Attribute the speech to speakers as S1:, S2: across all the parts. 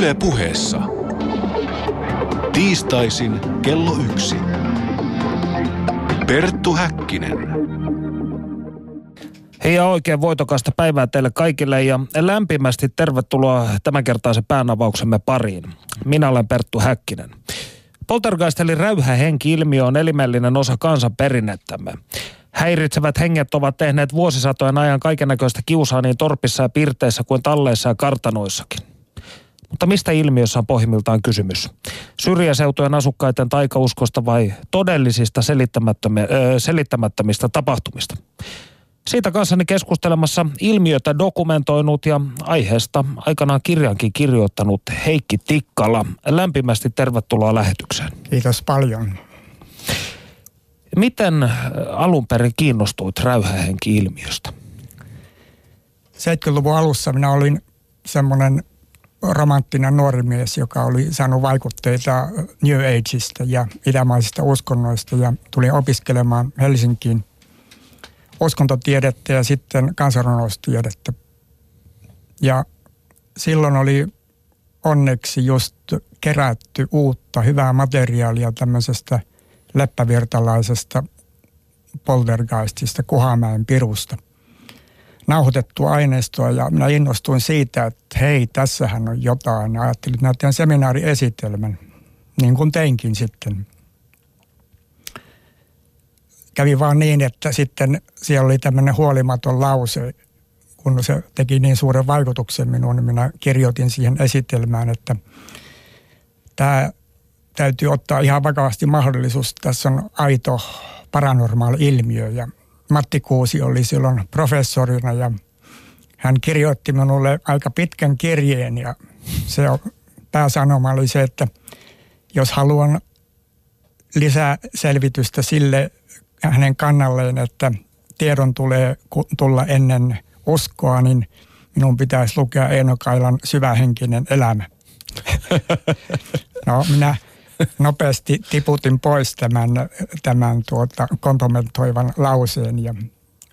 S1: Yle puheessa. Tiistaisin kello yksi. Perttu Häkkinen.
S2: Hei ja oikein voitokasta päivää teille kaikille ja lämpimästi tervetuloa tämänkertaisen päänavauksemme pariin. Minä olen Perttu Häkkinen. Poltergeist eli räyhähenki-ilmiö on elimellinen osa kansanperinnettämme. Häiritsevät henget ovat tehneet vuosisatojen ajan kaikennäköistä kiusaa niin torpissa ja pirteissä kuin talleissa ja kartanoissakin. Mutta mistä ilmiössä on pohjimmiltaan kysymys? Syrjäseutujen asukkaiden taikauskosta vai todellisista selittämättömistä tapahtumista? Siitä kanssani keskustelemassa ilmiötä dokumentoinut ja aiheesta aikanaan kirjankin kirjoittanut Heikki Tikkala. Lämpimästi tervetuloa lähetykseen.
S3: Kiitos paljon.
S2: Miten alun perin kiinnostuit räyhähenki-ilmiöstä?
S3: 70-luvun alussa minä olin semmoinen romanttinen nuori mies, joka oli saanut vaikutteita New Ageista ja itämaisista uskonnoista ja tuli opiskelemaan Helsinkiin uskontotiedettä ja sitten kansanrunoustiedettä. Ja silloin oli onneksi just kerätty uutta hyvää materiaalia tämmöisestä leppävirtalaisesta poltergeistista Kuhamäen pirusta – nauhoitettua aineistoa ja minä innostuin siitä, että hei, tässähän on jotain. Ja ajattelin, että teen seminaariesitelmän, niin kuin teinkin sitten. Kävi vaan niin, että sitten siellä oli tämmöinen huolimaton lause, kun se teki niin suuren vaikutuksen minuun, niin minä kirjoitin siihen esitelmään, että tämä täytyy ottaa ihan vakavasti mahdollisuus. Tässä on aito paranormaali ilmiö ja Matti Kuusi oli silloin professorina ja hän kirjoitti minulle aika pitkän kirjeen ja se pääsanoma oli se, että jos haluan lisää selvitystä sille hänen kannalleen, että tiedon tulee tulla ennen uskoa, niin minun pitäisi lukea Eino Kailan syvähenkinen elämä. No minä nopeasti tiputin pois tämän, tämän tuota, kompromettoivan lauseen ja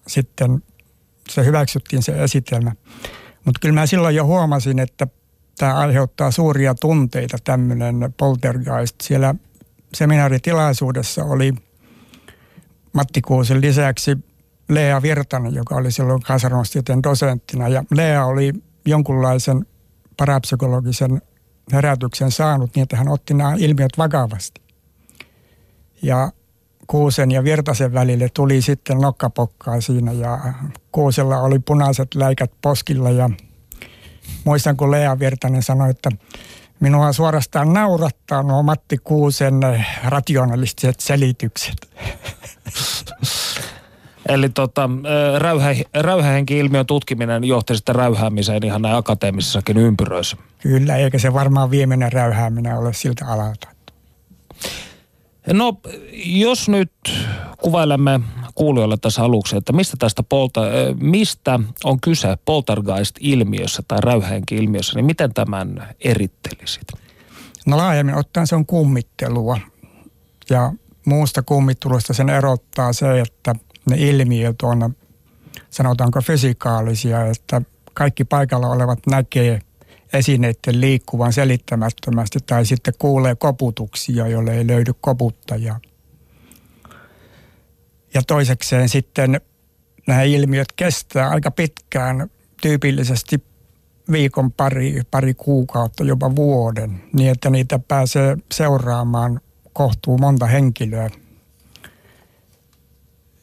S3: sitten se hyväksyttiin se esitelmä. Mutta kyllä mä silloin jo huomasin, että tämä aiheuttaa suuria tunteita tämmöinen poltergeist. Siellä seminaaritilaisuudessa oli Matti Kuusen lisäksi Lea Virtanen, joka oli silloin kansanrastieteen dosenttina. Ja Lea oli jonkunlaisen parapsykologisen herätyksen saanut niin, että hän otti nämä ilmiöt vakavasti. Ja Kuusen ja Virtasen välille tuli sitten nokkapokkaa siinä ja Kuusella oli punaiset läikät poskilla ja muistan kun Lea Virtanen sanoi, että minua suorastaan naurattaa nuo Matti Kuusen rationalistiset selitykset.
S2: Eli tota, räyhä, räyhähenki-ilmiön tutkiminen johti sitten räyhäämiseen ihan näin akateemisissakin ympyröissä.
S3: Kyllä, eikä se varmaan viimeinen räyhääminen ole siltä alalta.
S2: No, jos nyt kuvailemme kuulijoille tässä aluksi, että mistä tästä polta, mistä on kyse poltergeist-ilmiössä tai räyhähenki-ilmiössä, niin miten tämän erittelisit?
S3: No laajemmin ottaen se on kummittelua. Ja muusta kummittelusta sen erottaa se, että ne ilmiöt on sanotaanko fysikaalisia, että kaikki paikalla olevat näkee esineiden liikkuvan selittämättömästi tai sitten kuulee koputuksia, jolle ei löydy koputtajaa. Ja toisekseen sitten nämä ilmiöt kestää aika pitkään, tyypillisesti viikon pari, pari kuukautta, jopa vuoden, niin että niitä pääsee seuraamaan kohtuu monta henkilöä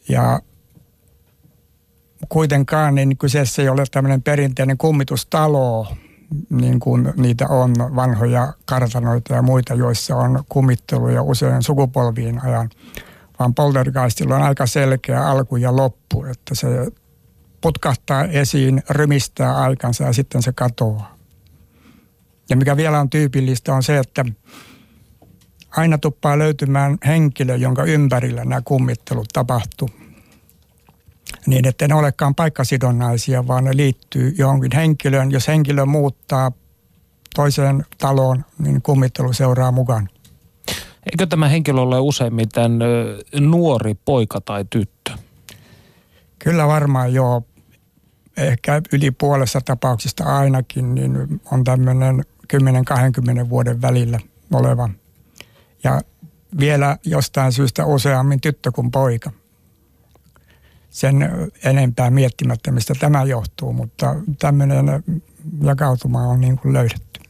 S3: ja kuitenkaan niin kyseessä ei ole tämmöinen perinteinen kummitustalo, niin kuin niitä on vanhoja kartanoita ja muita, joissa on kummitteluja usein sukupolviin ajan, vaan poltergeistilla on aika selkeä alku ja loppu, että se putkahtaa esiin, rymistää aikansa ja sitten se katoaa. Ja mikä vielä on tyypillistä on se, että aina tuppaa löytymään henkilö, jonka ympärillä nämä kummittelut tapahtuu. Niin, että ne olekaan paikkasidonnaisia, vaan ne liittyy johonkin henkilöön. Jos henkilö muuttaa toiseen taloon, niin kummittelu seuraa mukaan.
S2: Eikö tämä henkilö ole useimmiten nuori poika tai tyttö?
S3: Kyllä varmaan joo. Ehkä yli puolessa tapauksista ainakin niin on tämmöinen 10-20 vuoden välillä oleva. Ja vielä jostain syystä useammin tyttö kuin poika. Sen enempää miettimättä, mistä tämä johtuu, mutta tämmöinen jakautuma on niin kuin löydetty.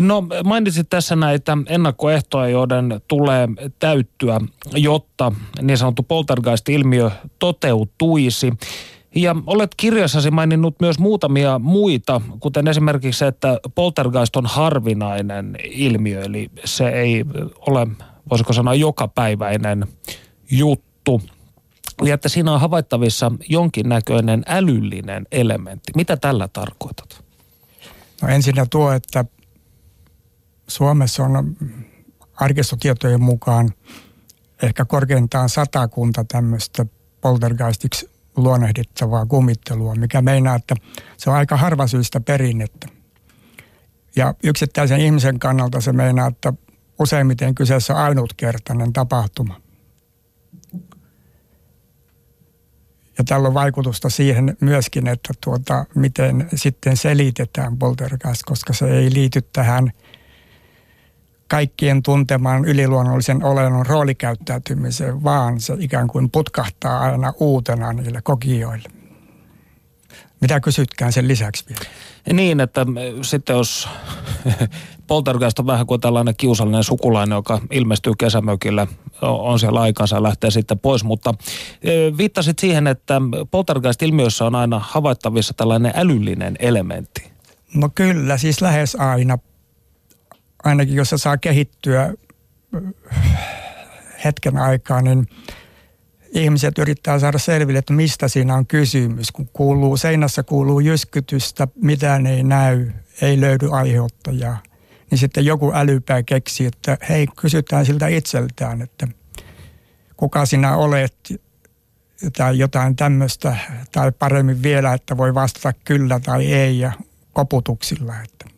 S2: No mainitsit tässä näitä ennakkoehtoja, joiden tulee täyttyä, jotta niin sanottu poltergeist-ilmiö toteutuisi. Ja olet kirjassasi maininnut myös muutamia muita, kuten esimerkiksi se, että poltergeist on harvinainen ilmiö, eli se ei ole, voisiko sanoa, jokapäiväinen juttu. Ja että siinä on havaittavissa jonkinnäköinen älyllinen elementti. Mitä tällä tarkoitat?
S3: No ensinnä tuo, että Suomessa on arkistotietojen mukaan ehkä korkeintaan satakunta tämmöistä poltergeistiksi luonnehdittavaa kummittelua, mikä meinaa, että se on aika harvasyistä perinnettä. Ja yksittäisen ihmisen kannalta se meinaa, että useimmiten kyseessä on ainutkertainen tapahtuma. Ja tällä on vaikutusta siihen myöskin, että tuota, miten sitten selitetään poltergeist, koska se ei liity tähän – kaikkien tuntemaan yliluonnollisen olennon roolikäyttäytymiseen, vaan se ikään kuin putkahtaa aina uutena niille kokijoille. Mitä kysytkään sen lisäksi vielä?
S2: Niin, että sitten jos poltergeist on vähän kuin tällainen kiusallinen sukulainen, joka ilmestyy kesämökillä, on siellä aikansa ja lähtee sitten pois, mutta viittasit siihen, että poltergeist-ilmiössä on aina havaittavissa tällainen älyllinen elementti.
S3: No kyllä, siis lähes aina ainakin jos se saa kehittyä hetken aikaa, niin ihmiset yrittää saada selville, että mistä siinä on kysymys. Kun kuuluu, seinässä kuuluu jyskytystä, mitään ei näy, ei löydy aiheuttajaa. Niin sitten joku älypää keksi, että hei, kysytään siltä itseltään, että kuka sinä olet tai jotain tämmöistä. Tai paremmin vielä, että voi vastata kyllä tai ei ja koputuksilla. Että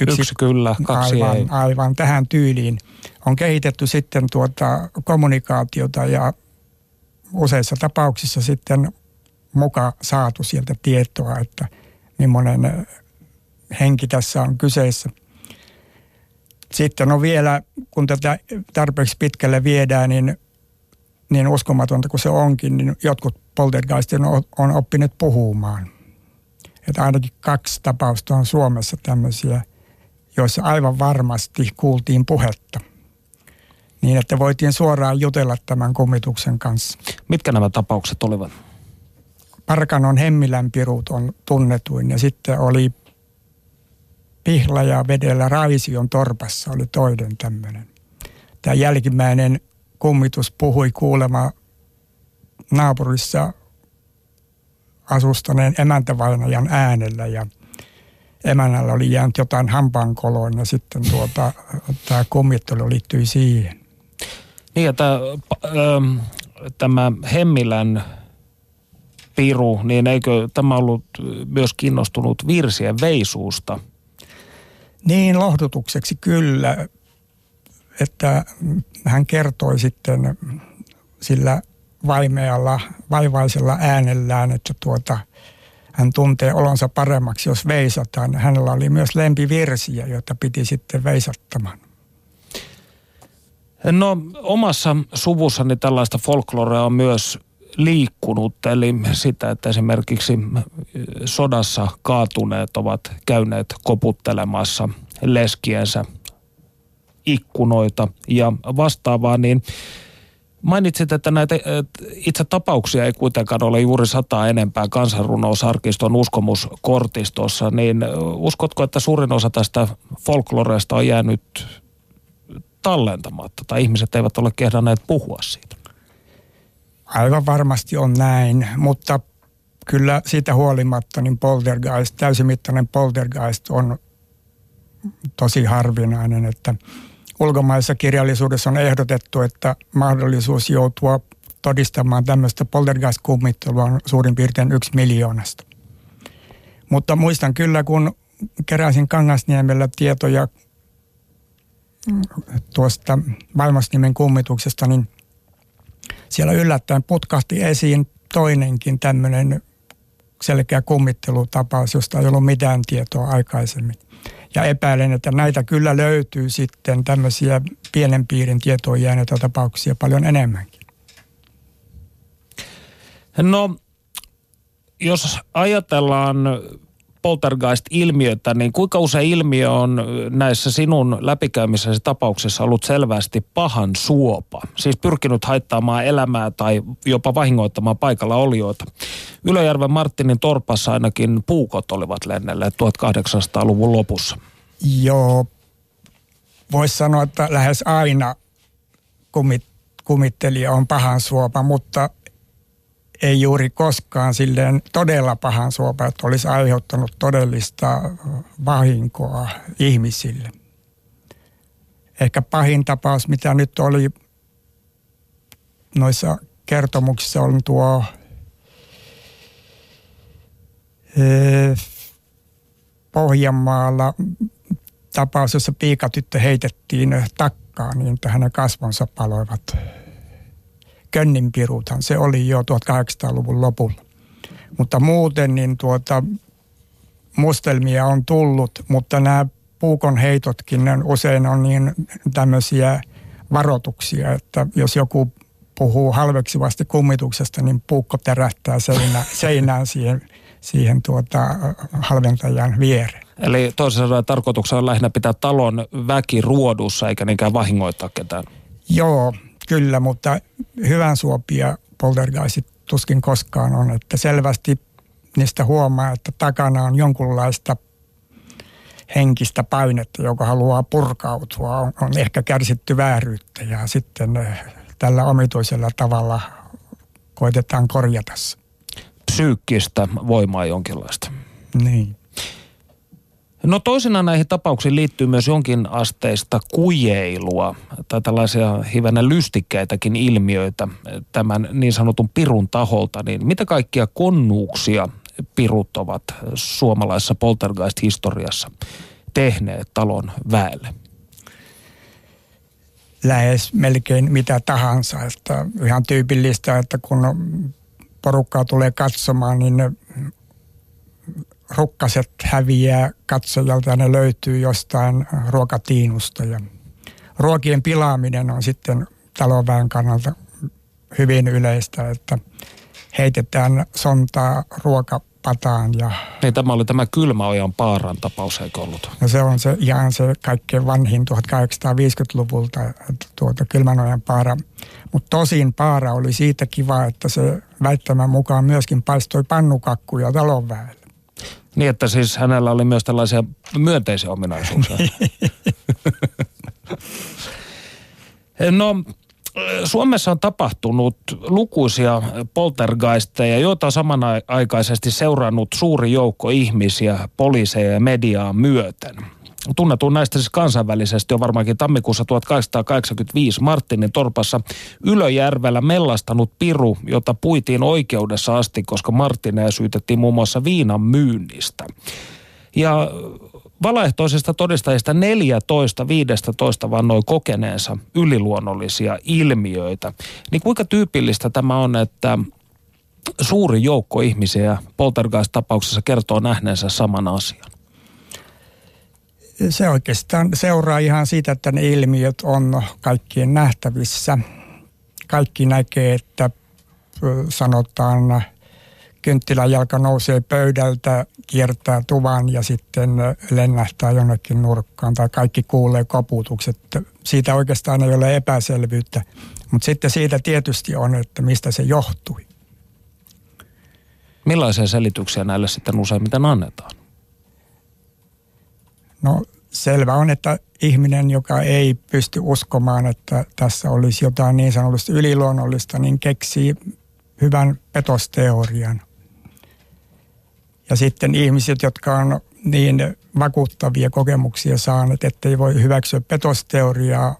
S2: Yksi, Yksi kyllä, kaksi
S3: aivan,
S2: ei.
S3: Aivan tähän tyyliin. On kehitetty sitten tuota kommunikaatiota ja useissa tapauksissa sitten muka saatu sieltä tietoa, että millainen henki tässä on kyseessä. Sitten on vielä, kun tätä tarpeeksi pitkälle viedään, niin, niin uskomatonta kuin se onkin, niin jotkut poltergeistit on, on oppineet puhumaan. Että ainakin kaksi tapausta on Suomessa tämmöisiä – joissa aivan varmasti kuultiin puhetta. Niin, että voitiin suoraan jutella tämän kummituksen kanssa.
S2: Mitkä nämä tapaukset olivat?
S3: Parkanon Hemmilän pirut on tunnetuin ja sitten oli Pihla ja vedellä Raision torpassa oli toinen tämmöinen. Tämä jälkimmäinen kummitus puhui kuulema naapurissa asustaneen emäntävainajan äänellä ja – emännällä oli jäänyt jotain hampaankoloon ja sitten tuota, tämä kummittelu liittyi siihen.
S2: Niin, että ähm, tämä Hemmilän piru, niin eikö tämä ollut myös kiinnostunut virsien veisuusta?
S3: Niin, lohdutukseksi kyllä, että hän kertoi sitten sillä vaimealla, vaivaisella äänellään, että tuota – hän tuntee olonsa paremmaksi, jos veisataan. Hänellä oli myös lempivirsiä, joita piti sitten veisattamaan.
S2: No omassa suvussani tällaista folklorea on myös liikkunut, eli sitä, että esimerkiksi sodassa kaatuneet ovat käyneet koputtelemassa leskiensä ikkunoita ja vastaavaa, niin Mainitsit, että näitä itse tapauksia ei kuitenkaan ole juuri sataa enempää kansanrunousarkiston uskomuskortistossa, niin uskotko, että suurin osa tästä folkloreesta on jäänyt tallentamatta tai ihmiset eivät ole kehdanneet puhua siitä?
S3: Aivan varmasti on näin, mutta kyllä siitä huolimatta niin poltergeist, täysimittainen poltergeist on tosi harvinainen, että – ulkomaisessa kirjallisuudessa on ehdotettu, että mahdollisuus joutua todistamaan tämmöistä poltergeist-kummittelua on suurin piirtein yksi miljoonasta. Mutta muistan kyllä, kun keräsin Kangasniemellä tietoja tuosta maailmasnimen kummituksesta, niin siellä yllättäen putkahti esiin toinenkin tämmöinen selkeä kummittelutapaus, josta ei ollut mitään tietoa aikaisemmin. Ja epäilen, että näitä kyllä löytyy sitten tämmöisiä pienen piirin tietoon jääneitä tapauksia paljon enemmänkin.
S2: No, jos ajatellaan poltergeist-ilmiötä, niin kuinka usein ilmiö on näissä sinun läpikäymisessä tapauksessa ollut selvästi pahan suopa? Siis pyrkinyt haittaamaan elämää tai jopa vahingoittamaan paikalla olijoita. Ylöjärven Martinin torpassa ainakin puukot olivat lennelleet 1800-luvun lopussa.
S3: Joo, voisi sanoa, että lähes aina kumit, kumittelija on pahan suopa, mutta ei juuri koskaan silleen todella pahan suopa, että olisi aiheuttanut todellista vahinkoa ihmisille. Ehkä pahin tapaus, mitä nyt oli noissa kertomuksissa, on tuo Pohjanmaalla tapaus, jossa piikatyttö heitettiin takkaan niin, että hänen kasvonsa paloivat könninpiruthan se oli jo 1800-luvun lopulla. Mutta muuten niin tuota, mustelmia on tullut, mutta nämä puukon heitotkin ne usein on niin tämmöisiä varoituksia, että jos joku puhuu halveksivasti kummituksesta, niin puukko terähtää seinä, seinään siihen, siihen tuota, halventajan viereen.
S2: Eli toisaalta tarkoituksena on lähinnä pitää talon väki ruodussa eikä niinkään vahingoittaa ketään.
S3: Joo, Kyllä, mutta hyvän suopia poltergeistit tuskin koskaan on, että selvästi niistä huomaa, että takana on jonkunlaista henkistä painetta, joka haluaa purkautua, on, on ehkä kärsitty vääryyttä ja sitten eh, tällä omituisella tavalla koitetaan korjata se.
S2: Psyykkistä voimaa jonkinlaista.
S3: Niin.
S2: No toisena näihin tapauksiin liittyy myös jonkin asteista kujeilua tai tällaisia hivenen lystikkeitäkin ilmiöitä tämän niin sanotun pirun taholta. Niin mitä kaikkia konnuuksia pirut ovat suomalaisessa poltergeist-historiassa tehneet talon väelle?
S3: Lähes melkein mitä tahansa. Että ihan tyypillistä, että kun porukkaa tulee katsomaan, niin ne rukkaset häviää katsojalta ja ne löytyy jostain ruokatiinusta. Ja ruokien pilaaminen on sitten talonväen kannalta hyvin yleistä, että heitetään sontaa ruokapataan. Ja
S2: niin tämä oli tämä Kylmäojan paaran tapaus, eikö ollut?
S3: No se on se ihan se kaikkein vanhin 1850-luvulta tuota Kylmänojan paara. Mutta tosin paara oli siitä kiva, että se väittämän mukaan myöskin paistoi pannukakkuja talonväelle.
S2: Niin, että siis hänellä oli myös tällaisia myönteisiä ominaisuuksia. no, Suomessa on tapahtunut lukuisia poltergeisteja, joita on samanaikaisesti seurannut suuri joukko ihmisiä, poliiseja ja mediaa myöten tunnetun näistä siis kansainvälisesti on varmaankin tammikuussa 1885 Martinin torpassa Ylöjärvellä mellastanut piru, jota puitiin oikeudessa asti, koska Martineja syytettiin muun muassa viinan myynnistä. Ja valaehtoisista todistajista 14, 15 vannoi kokeneensa yliluonnollisia ilmiöitä. Niin kuinka tyypillistä tämä on, että suuri joukko ihmisiä poltergeist-tapauksessa kertoo nähneensä saman asian?
S3: Se oikeastaan seuraa ihan siitä, että ne ilmiöt on kaikkien nähtävissä. Kaikki näkee, että sanotaan kynttilän jalka nousee pöydältä, kiertää tuvan ja sitten lennähtää jonnekin nurkkaan tai kaikki kuulee koputukset. Siitä oikeastaan ei ole epäselvyyttä, mutta sitten siitä tietysti on, että mistä se johtui.
S2: Millaisia selityksiä näille sitten useimmiten annetaan?
S3: No selvä on, että ihminen, joka ei pysty uskomaan, että tässä olisi jotain niin sanotusti yliluonnollista, niin keksii hyvän petosteorian. Ja sitten ihmiset, jotka on niin vakuuttavia kokemuksia saaneet, ettei voi hyväksyä petosteoriaa,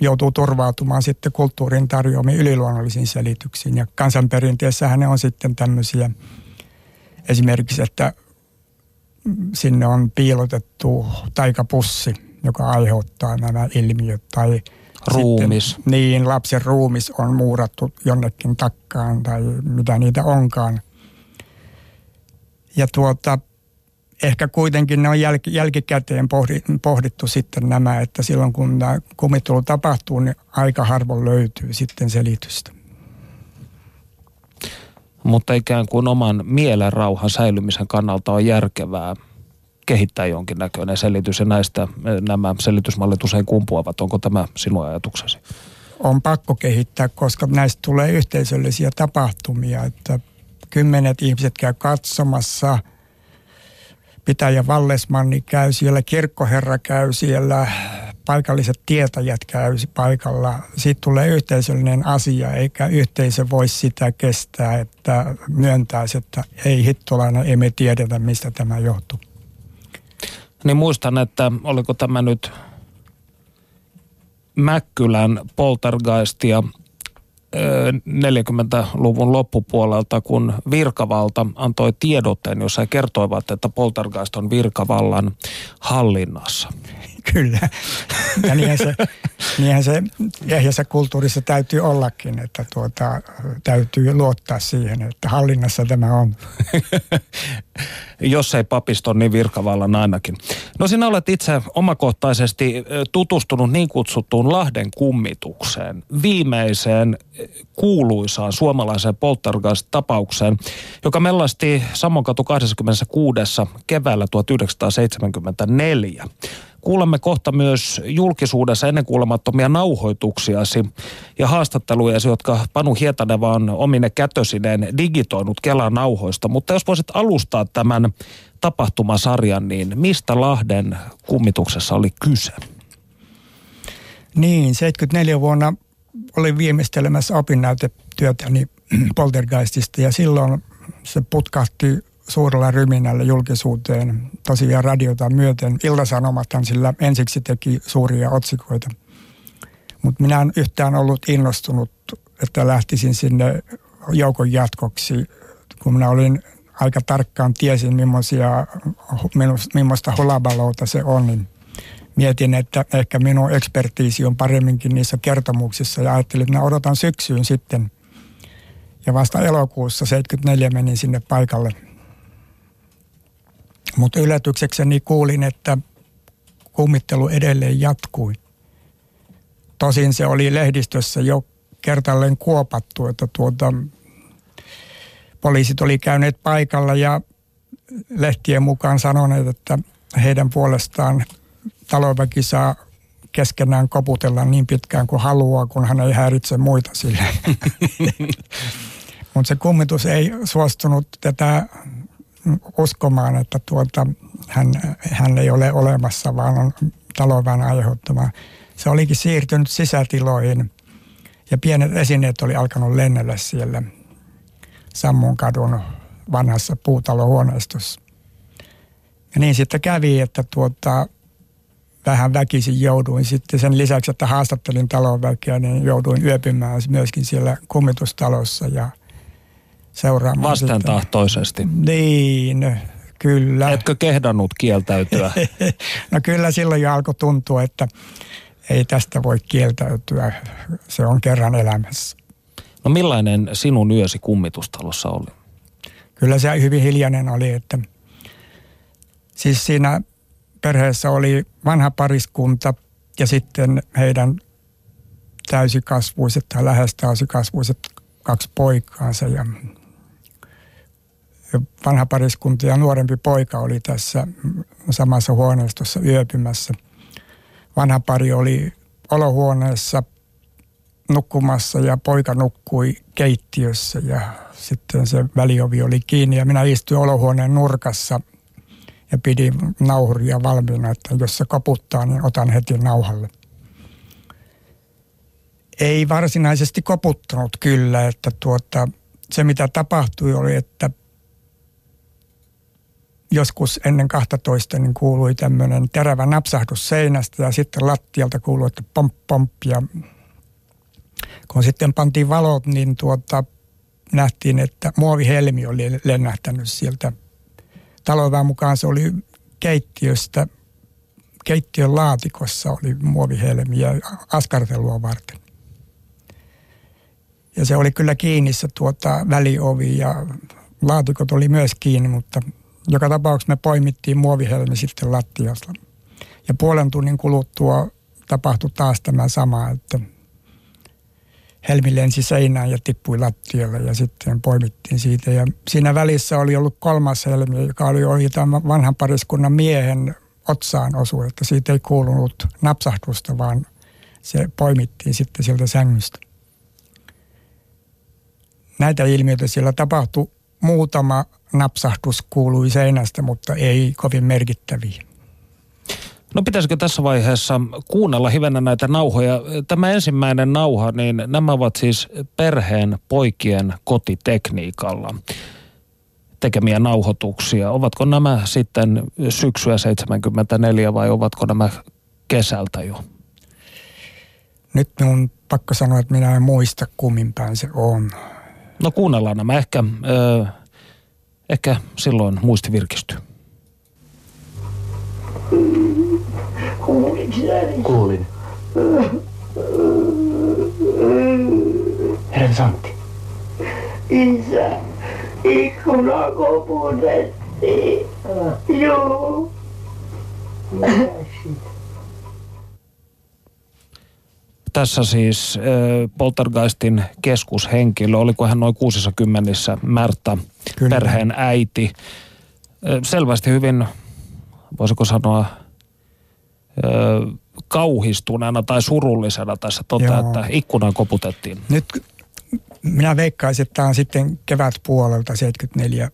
S3: joutuu turvautumaan sitten kulttuurin tarjoamiin yliluonnollisiin selityksiin. Ja kansanperinteessähän ne on sitten tämmöisiä esimerkiksi, että sinne on piilotettu taikapussi, joka aiheuttaa nämä ilmiöt. Tai
S2: ruumis.
S3: Sitten, niin, lapsen ruumis on muurattu jonnekin takkaan tai mitä niitä onkaan. Ja tuota, ehkä kuitenkin ne on jäl, jälkikäteen pohdittu sitten nämä, että silloin kun tämä kumittelu tapahtuu, niin aika harvoin löytyy sitten selitystä.
S2: Mutta ikään kuin oman mielen rauhan säilymisen kannalta on järkevää kehittää jonkinnäköinen selitys ja näistä nämä selitysmallit usein kumpuavat. Onko tämä sinun ajatuksesi?
S3: On pakko kehittää, koska näistä tulee yhteisöllisiä tapahtumia, että kymmenet ihmiset käy katsomassa – pitäjä Vallesmanni käy siellä, kirkkoherra käy siellä, paikalliset tietäjät käy paikalla. Siitä tulee yhteisöllinen asia, eikä yhteisö voi sitä kestää, että myöntäisi, että ei hittolainen, ei me tiedetä, mistä tämä johtuu.
S2: Niin muistan, että oliko tämä nyt Mäkkylän poltergeistia 40-luvun loppupuolelta, kun virkavalta antoi tiedotteen, jossa he kertoivat, että poltergeist on virkavallan hallinnassa.
S3: Kyllä. Ja niinhän se, niinhän se ehjässä kulttuurissa täytyy ollakin, että tuota, täytyy luottaa siihen, että hallinnassa tämä on.
S2: Jos ei papiston, niin virkavallan ainakin. No sinä olet itse omakohtaisesti tutustunut niin kutsuttuun Lahden kummitukseen, viimeiseen kuuluisaan suomalaiseen poltergeist-tapaukseen, joka mellasti Samonkatu 26. keväällä 1974. Kuulemme kohta myös julkisuudessa ennenkuulemattomia nauhoituksiasi ja haastattelujasi, jotka Panu Hietaneva on omine kätösineen digitoinut Kelan nauhoista. Mutta jos voisit alustaa tämän tapahtumasarjan, niin mistä Lahden kummituksessa oli kyse?
S3: Niin, 74 vuonna olin viimeistelemässä opinnäytetyötäni Poltergeistista ja silloin se putkahti suurella ryminällä julkisuuteen, tosiaan radiota myöten. Iltasanomathan sillä ensiksi teki suuria otsikoita. Mutta minä en yhtään ollut innostunut, että lähtisin sinne joukon jatkoksi, kun minä olin aika tarkkaan tiesin, millaista hulabalouta se on, niin mietin, että ehkä minun ekspertiisi on paremminkin niissä kertomuksissa ja ajattelin, että minä odotan syksyyn sitten. Ja vasta elokuussa 74 menin sinne paikalle – mutta yllätyksekseni kuulin, että kummittelu edelleen jatkui. Tosin se oli lehdistössä jo kertalleen kuopattu, että tuota, poliisit oli käyneet paikalla ja lehtien mukaan sanoneet, että heidän puolestaan talonväki saa keskenään koputella niin pitkään kuin haluaa, kun hän ei häiritse muita sille. Mutta se kummitus ei suostunut tätä uskomaan, että tuota, hän, hän ei ole olemassa, vaan on talonväen aiheuttama. Se olikin siirtynyt sisätiloihin ja pienet esineet oli alkanut lennellä siellä Sammun kadun vanhassa puutalohuoneistossa. Ja niin sitten kävi, että tuota, vähän väkisin jouduin sitten sen lisäksi, että haastattelin talonväkeä, niin jouduin yöpymään myöskin siellä kummitustalossa ja – seuraamaan.
S2: Vastentahtoisesti.
S3: Niin, kyllä.
S2: Etkö kehdannut kieltäytyä?
S3: no kyllä silloin jo alkoi tuntua, että ei tästä voi kieltäytyä. Se on kerran elämässä.
S2: No millainen sinun yösi kummitustalossa oli?
S3: Kyllä se hyvin hiljainen oli, että siis siinä perheessä oli vanha pariskunta ja sitten heidän täysikasvuiset tai lähes täysikasvuiset kaksi poikaansa ja vanha pariskunta ja nuorempi poika oli tässä samassa huoneistossa yöpymässä. Vanha pari oli olohuoneessa nukkumassa ja poika nukkui keittiössä ja sitten se väliovi oli kiinni ja minä istuin olohuoneen nurkassa ja pidin nauhuria valmiina, että jos se koputtaa, niin otan heti nauhalle. Ei varsinaisesti koputtanut kyllä, että tuota, se mitä tapahtui oli, että joskus ennen 12 niin kuului tämmöinen terävä napsahdus seinästä ja sitten lattialta kuului, että pomp pomp ja kun sitten pantiin valot, niin tuota, nähtiin, että muovihelmi oli lennähtänyt sieltä. Talonväen mukaan se oli keittiöstä, keittiön laatikossa oli ja askartelua varten. Ja se oli kyllä kiinni se tuota, väliovi ja laatikot oli myös kiinni, mutta joka tapauksessa me poimittiin muovihelmi sitten lattiasta. Ja puolen tunnin kuluttua tapahtui taas tämä sama, että helmi lensi seinään ja tippui lattialle ja sitten poimittiin siitä. Ja siinä välissä oli ollut kolmas helmi, joka oli ohi tämän vanhan pariskunnan miehen otsaan osu, että siitä ei kuulunut napsahdusta, vaan se poimittiin sitten sieltä sängystä. Näitä ilmiöitä siellä tapahtui muutama napsahdus kuului seinästä, mutta ei kovin merkittäviä.
S2: No pitäisikö tässä vaiheessa kuunnella hivenen näitä nauhoja? Tämä ensimmäinen nauha, niin nämä ovat siis perheen poikien kotitekniikalla tekemiä nauhoituksia. Ovatko nämä sitten syksyä 74 vai ovatko nämä kesältä jo?
S3: Nyt on pakko sanoa, että minä en muista kummin päin se on.
S2: No kuunnellaan nämä. Ehkä, äh, ehkä silloin muisti virkistyy.
S4: Kuulin. Herra Santti.
S5: Isä, ikkuna koputettiin. Joo.
S2: Tässä siis Poltergeistin keskushenkilö, oliko hän noin 60 Märta,
S3: Kyllä.
S2: perheen äiti. Selvästi hyvin, voisiko sanoa, kauhistuneena tai surullisena tässä toteaa,
S3: Joo.
S2: että ikkunaan koputettiin.
S3: Nyt minä veikkaisin, että tämä on sitten kevätpuolelta 74,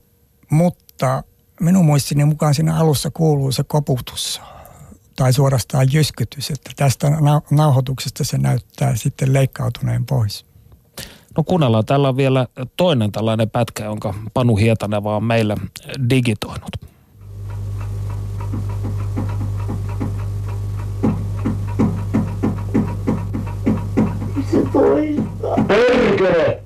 S3: mutta minun muistini mukaan siinä alussa kuuluu se koputus tai suorastaan jyskytys, että tästä nau- nauhoituksesta se näyttää sitten leikkautuneen pois.
S2: No kuunnellaan, täällä on vielä toinen tällainen pätkä, jonka Panu Hietaneva on meille digitoinut.
S5: Se toista.
S4: Perkele!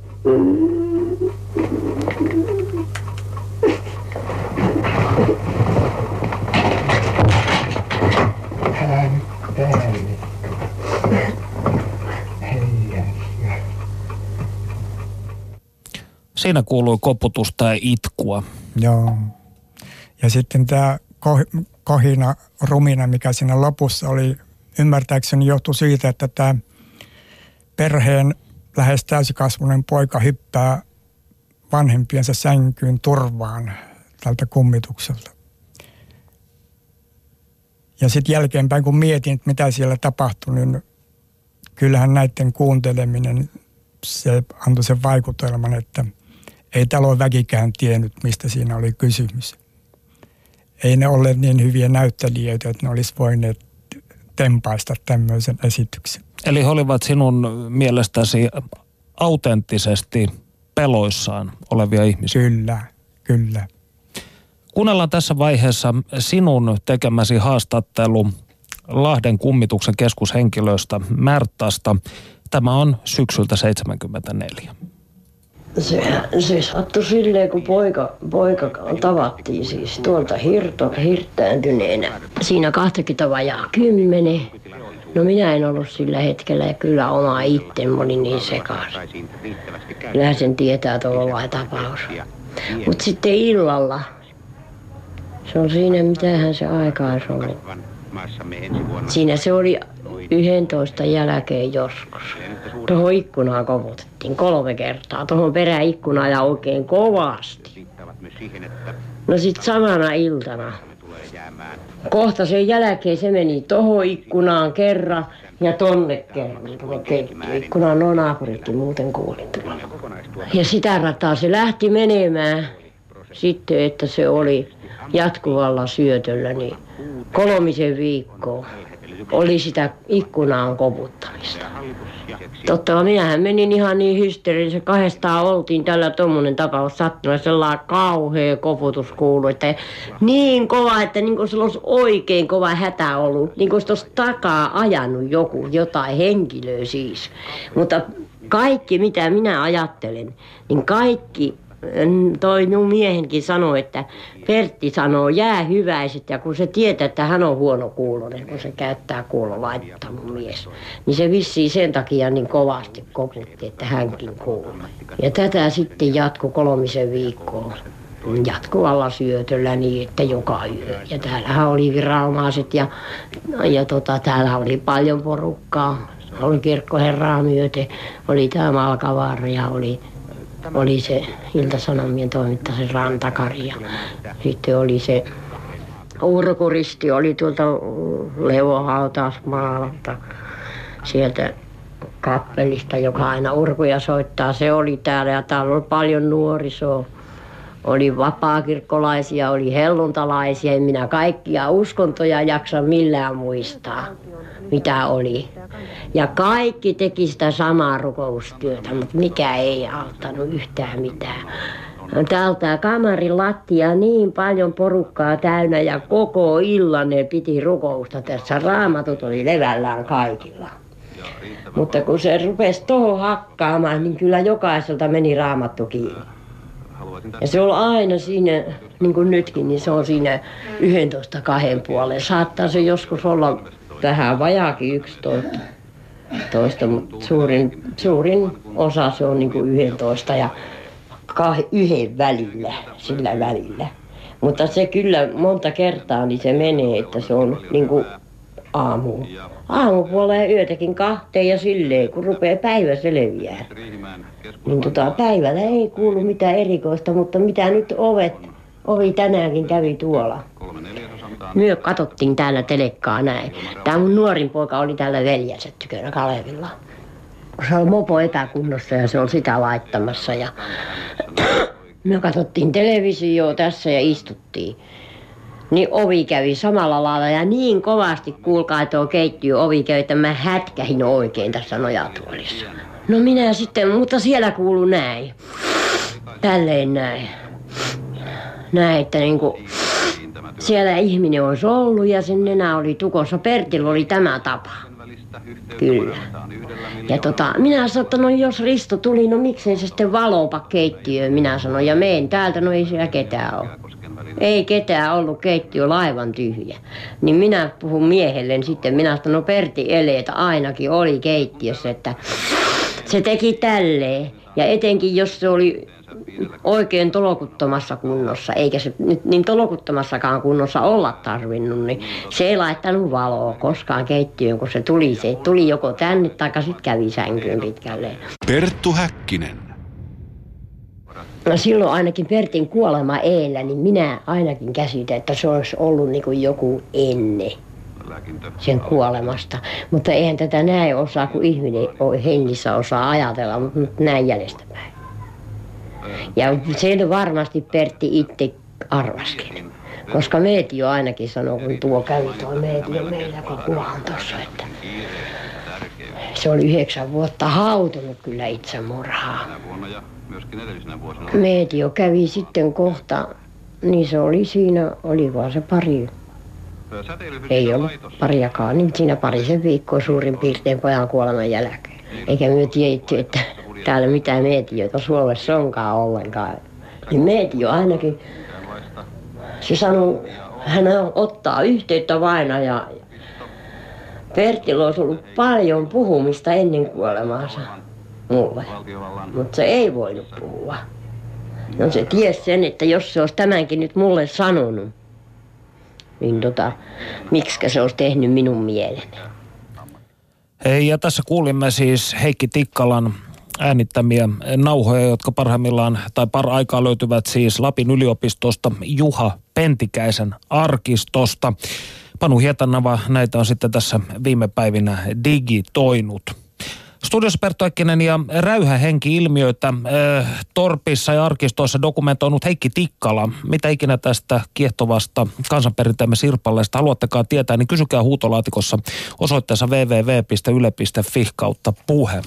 S2: Siinä kuului koputusta ja itkua.
S3: Joo. Ja sitten tämä koh- kohina, rumina, mikä siinä lopussa oli, ymmärtääkseni johtui siitä, että tämä perheen lähes täysikasvuinen poika hyppää vanhempiensa sänkyyn turvaan tältä kummitukselta. Ja sitten jälkeenpäin, kun mietin, että mitä siellä tapahtui, niin kyllähän näiden kuunteleminen, se antoi sen vaikutelman, että ei talon väkikään tiennyt, mistä siinä oli kysymys. Ei ne olleet niin hyviä näyttelijöitä, että ne olisi voineet tempaista tämmöisen esityksen.
S2: Eli he olivat sinun mielestäsi autenttisesti peloissaan olevia ihmisiä.
S3: Kyllä, kyllä.
S2: Kuunnellaan tässä vaiheessa sinun tekemäsi haastattelu Lahden kummituksen keskushenkilöstä Märtasta. Tämä on syksyltä 74.
S5: Se, se sattui silleen, kun poika, poika tavattiin siis tuolta hirto, hirttäytyneenä. Siinä 20 vajaa kymmenen. No minä en ollut sillä hetkellä ja kyllä oma itse, mä olin niin sekaisin. Kyllähän sen tietää tuolla tapaus. Mutta sitten illalla, se on siinä, mitähän se aika olisi ollut. Siinä se oli 11 jälkeen joskus. Tuohon ikkunaan koputettiin kolme kertaa. Tuohon peräikkunaan ja oikein kovasti. No sit samana iltana. Kohta sen jälkeen se meni tohon ikkunaan kerran ja tonne kerran tuonne keittiöikkunaan. No naapuritkin muuten kuulin. Ja sitä rataa se lähti menemään sitten, että se oli jatkuvalla syötöllä, niin kolmisen viikkoa oli sitä ikkunaan koputtamista. Totta, minähän menin ihan niin hysteerisen. Kahdestaan oltiin tällä tuommoinen tapaus sattunut. Sellainen kauhea koputus kuului. Että niin kova, että niin kuin sillä olisi oikein kova hätä ollut. Niin kuin olisi takaa ajanut joku, jotain henkilöä siis. Mutta kaikki, mitä minä ajattelen, niin kaikki toi minun miehenkin sanoi, että Pertti sanoo jää hyväiset ja kun se tietää, että hän on huono kuulonen, kun se käyttää kuulolaitetta mun mies, niin se vissiin sen takia niin kovasti koputti, että hänkin kuuluu. Ja tätä sitten jatkui kolmisen viikkoa. jatkuvalla syötöllä niin, että joka yö. Ja täällähän oli viranomaiset ja, ja tota, täällä oli paljon porukkaa. Oli kirkkoherraa myöten, oli tämä Malkavaara ja oli, oli se Ilta-Sanomien toimittaja se Rantakari ja sitten oli se Urkuristi oli tuolta Levohautausmaalta sieltä kappelista, joka aina urkuja soittaa. Se oli täällä ja täällä oli paljon nuorisoa. Oli vapaakirkkolaisia, oli helluntalaisia. En minä kaikkia uskontoja jaksa millään muistaa, mitä oli. Ja kaikki teki sitä samaa rukoustyötä, mutta mikä ei auttanut yhtään mitään. Täältä kamarin lattia niin paljon porukkaa täynnä ja koko illan ne piti rukousta tässä. Raamatut oli levällään kaikilla. Mutta kun se rupesi tuohon hakkaamaan, niin kyllä jokaiselta meni raamattu kiinni. Ja se on aina siinä, niin kuin nytkin, niin se on siinä 11 kahden puolen. Saattaa se joskus olla vähän vajaakin 11. Toista, mutta suurin, suurin osa se on niin kuin 11 ja kah, yhden välillä, sillä välillä. Mutta se kyllä monta kertaa niin se menee, että se on niin kuin aamu. Aamupuoleen yötäkin kahteen ja silleen, kun rupeaa päivä selviää. Niin tota, päivällä ei kuulu mitään erikoista, mutta mitä nyt ovet, ovi tänäänkin kävi tuolla. Myö katsottiin täällä telekkaa näin. Tämä mun nuorin poika oli täällä veljensä tykönä Kalevilla. Se on mopo epäkunnossa ja se on sitä laittamassa. Ja me katsottiin televisioa tässä ja istuttiin. Niin ovi kävi samalla lailla ja niin kovasti kuulkaa tuo keittiö ovi kävi, että mä hätkähin oikein tässä nojatuolissa. No minä sitten, mutta siellä kuulu näin. Tälleen näin. Näin, että niinku siellä ihminen olisi ollut ja sen nenä oli tukossa. Pertillä oli tämä tapa. Kyllä. Ja tota, minä sanoin, että no jos Risto tuli, no miksei se sitten valopa keittiöön, minä sanoin. Ja meen täältä, no ei siellä ketään ole. Ei ketään ollut, keittiö oli aivan tyhjä. Niin minä puhun miehelle sitten, minä sanoin, no Pertti eleet ainakin oli keittiössä, että se teki tälleen. Ja etenkin jos se oli oikein tolokuttomassa kunnossa, eikä se nyt niin tolokuttomassakaan kunnossa olla tarvinnut, niin se ei laittanut valoa koskaan keittiöön, kun se tuli. Se tuli joko tänne tai sitten kävi sänkyyn pitkälleen.
S1: Perttu Häkkinen.
S5: No silloin ainakin Pertin kuolema eellä, niin minä ainakin käsitän, että se olisi ollut niin kuin joku ennen sen kuolemasta. Mutta eihän tätä näin osaa, kun ihminen hengissä osaa ajatella, mutta näin jäljestäpäin. Ja sen varmasti Pertti itse arvaskin. Koska Meetio ainakin sanoi, kun tuo kävi tuo Meetio meillä, kun kuvahan tuossa, että se oli yhdeksän vuotta hautunut kyllä itsemurhaa. Meetio kävi sitten kohta, niin se oli siinä, olikohan se pari, ei ollut pariakaan, niin siinä parisen viikkoa suurin piirtein pojan kuoleman jälkeen. Eikä me tiedetty, että täällä mitään meetiöitä Suomessa onkaan ollenkaan. Niin meetio ainakin, se sanoi, hän ottaa yhteyttä vain ja Pertillä olisi ollut paljon puhumista ennen kuolemaansa mulle. Mutta se ei voinut puhua. No se tiesi sen, että jos se olisi tämänkin nyt mulle sanonut, niin tota, miksi se olisi tehnyt minun mieleni.
S2: Hei, ja tässä kuulimme siis Heikki Tikkalan äänittämiä nauhoja, jotka parhaimmillaan tai par aikaa löytyvät siis Lapin yliopistosta Juha Pentikäisen arkistosta. Panu Hietanava näitä on sitten tässä viime päivinä digitoinut. Studiossa Perttu Äkkinen ja räyhähenki-ilmiöitä äh, Torpissa ja arkistoissa dokumentoinut Heikki Tikkala. Mitä ikinä tästä kiehtovasta kansanperinteemme sirpalleesta haluattekaan tietää, niin kysykää huutolaatikossa osoitteessa www.yle.fi kautta puhe.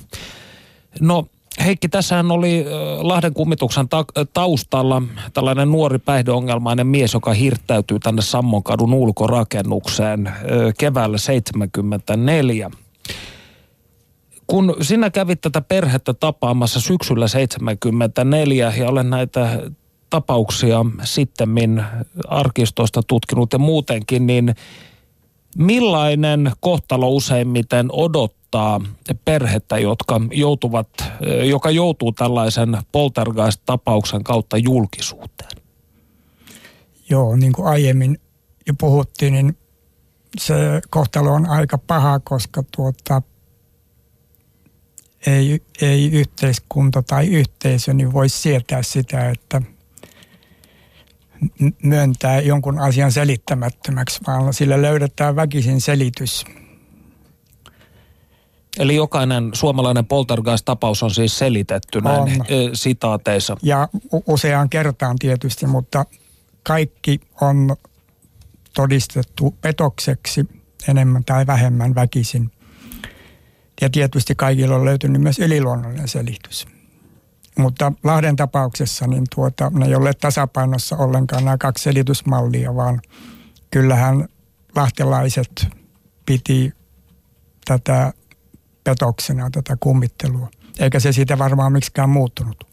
S2: No Heikki, tässähän oli Lahden kummituksen ta- taustalla tällainen nuori päihdeongelmainen mies, joka hirttäytyy tänne Sammonkadun ulkorakennukseen keväällä 74. Kun sinä kävit tätä perhettä tapaamassa syksyllä 74 ja olen näitä tapauksia sitten arkistoista tutkinut ja muutenkin, niin millainen kohtalo useimmiten odottaa perhettä, jotka joutuvat, joka joutuu tällaisen poltergeist-tapauksen kautta julkisuuteen?
S3: Joo, niin kuin aiemmin jo puhuttiin, niin se kohtalo on aika paha, koska tuota, ei, ei yhteiskunta tai yhteisö niin voi sietää sitä, että myöntää jonkun asian selittämättömäksi, vaan sille löydetään väkisin selitys.
S2: Eli jokainen suomalainen poltergeist-tapaus on siis selitetty näin
S3: On.
S2: sitaateissa.
S3: Ja useaan kertaan tietysti, mutta kaikki on todistettu petokseksi enemmän tai vähemmän väkisin. Ja tietysti kaikilla on löytynyt myös yliluonnollinen selitys. Mutta Lahden tapauksessa niin tuota, ne ei ole tasapainossa ollenkaan nämä kaksi selitysmallia, vaan kyllähän lahtelaiset piti tätä petoksena, tätä kummittelua. Eikä se siitä varmaan miksikään muuttunut.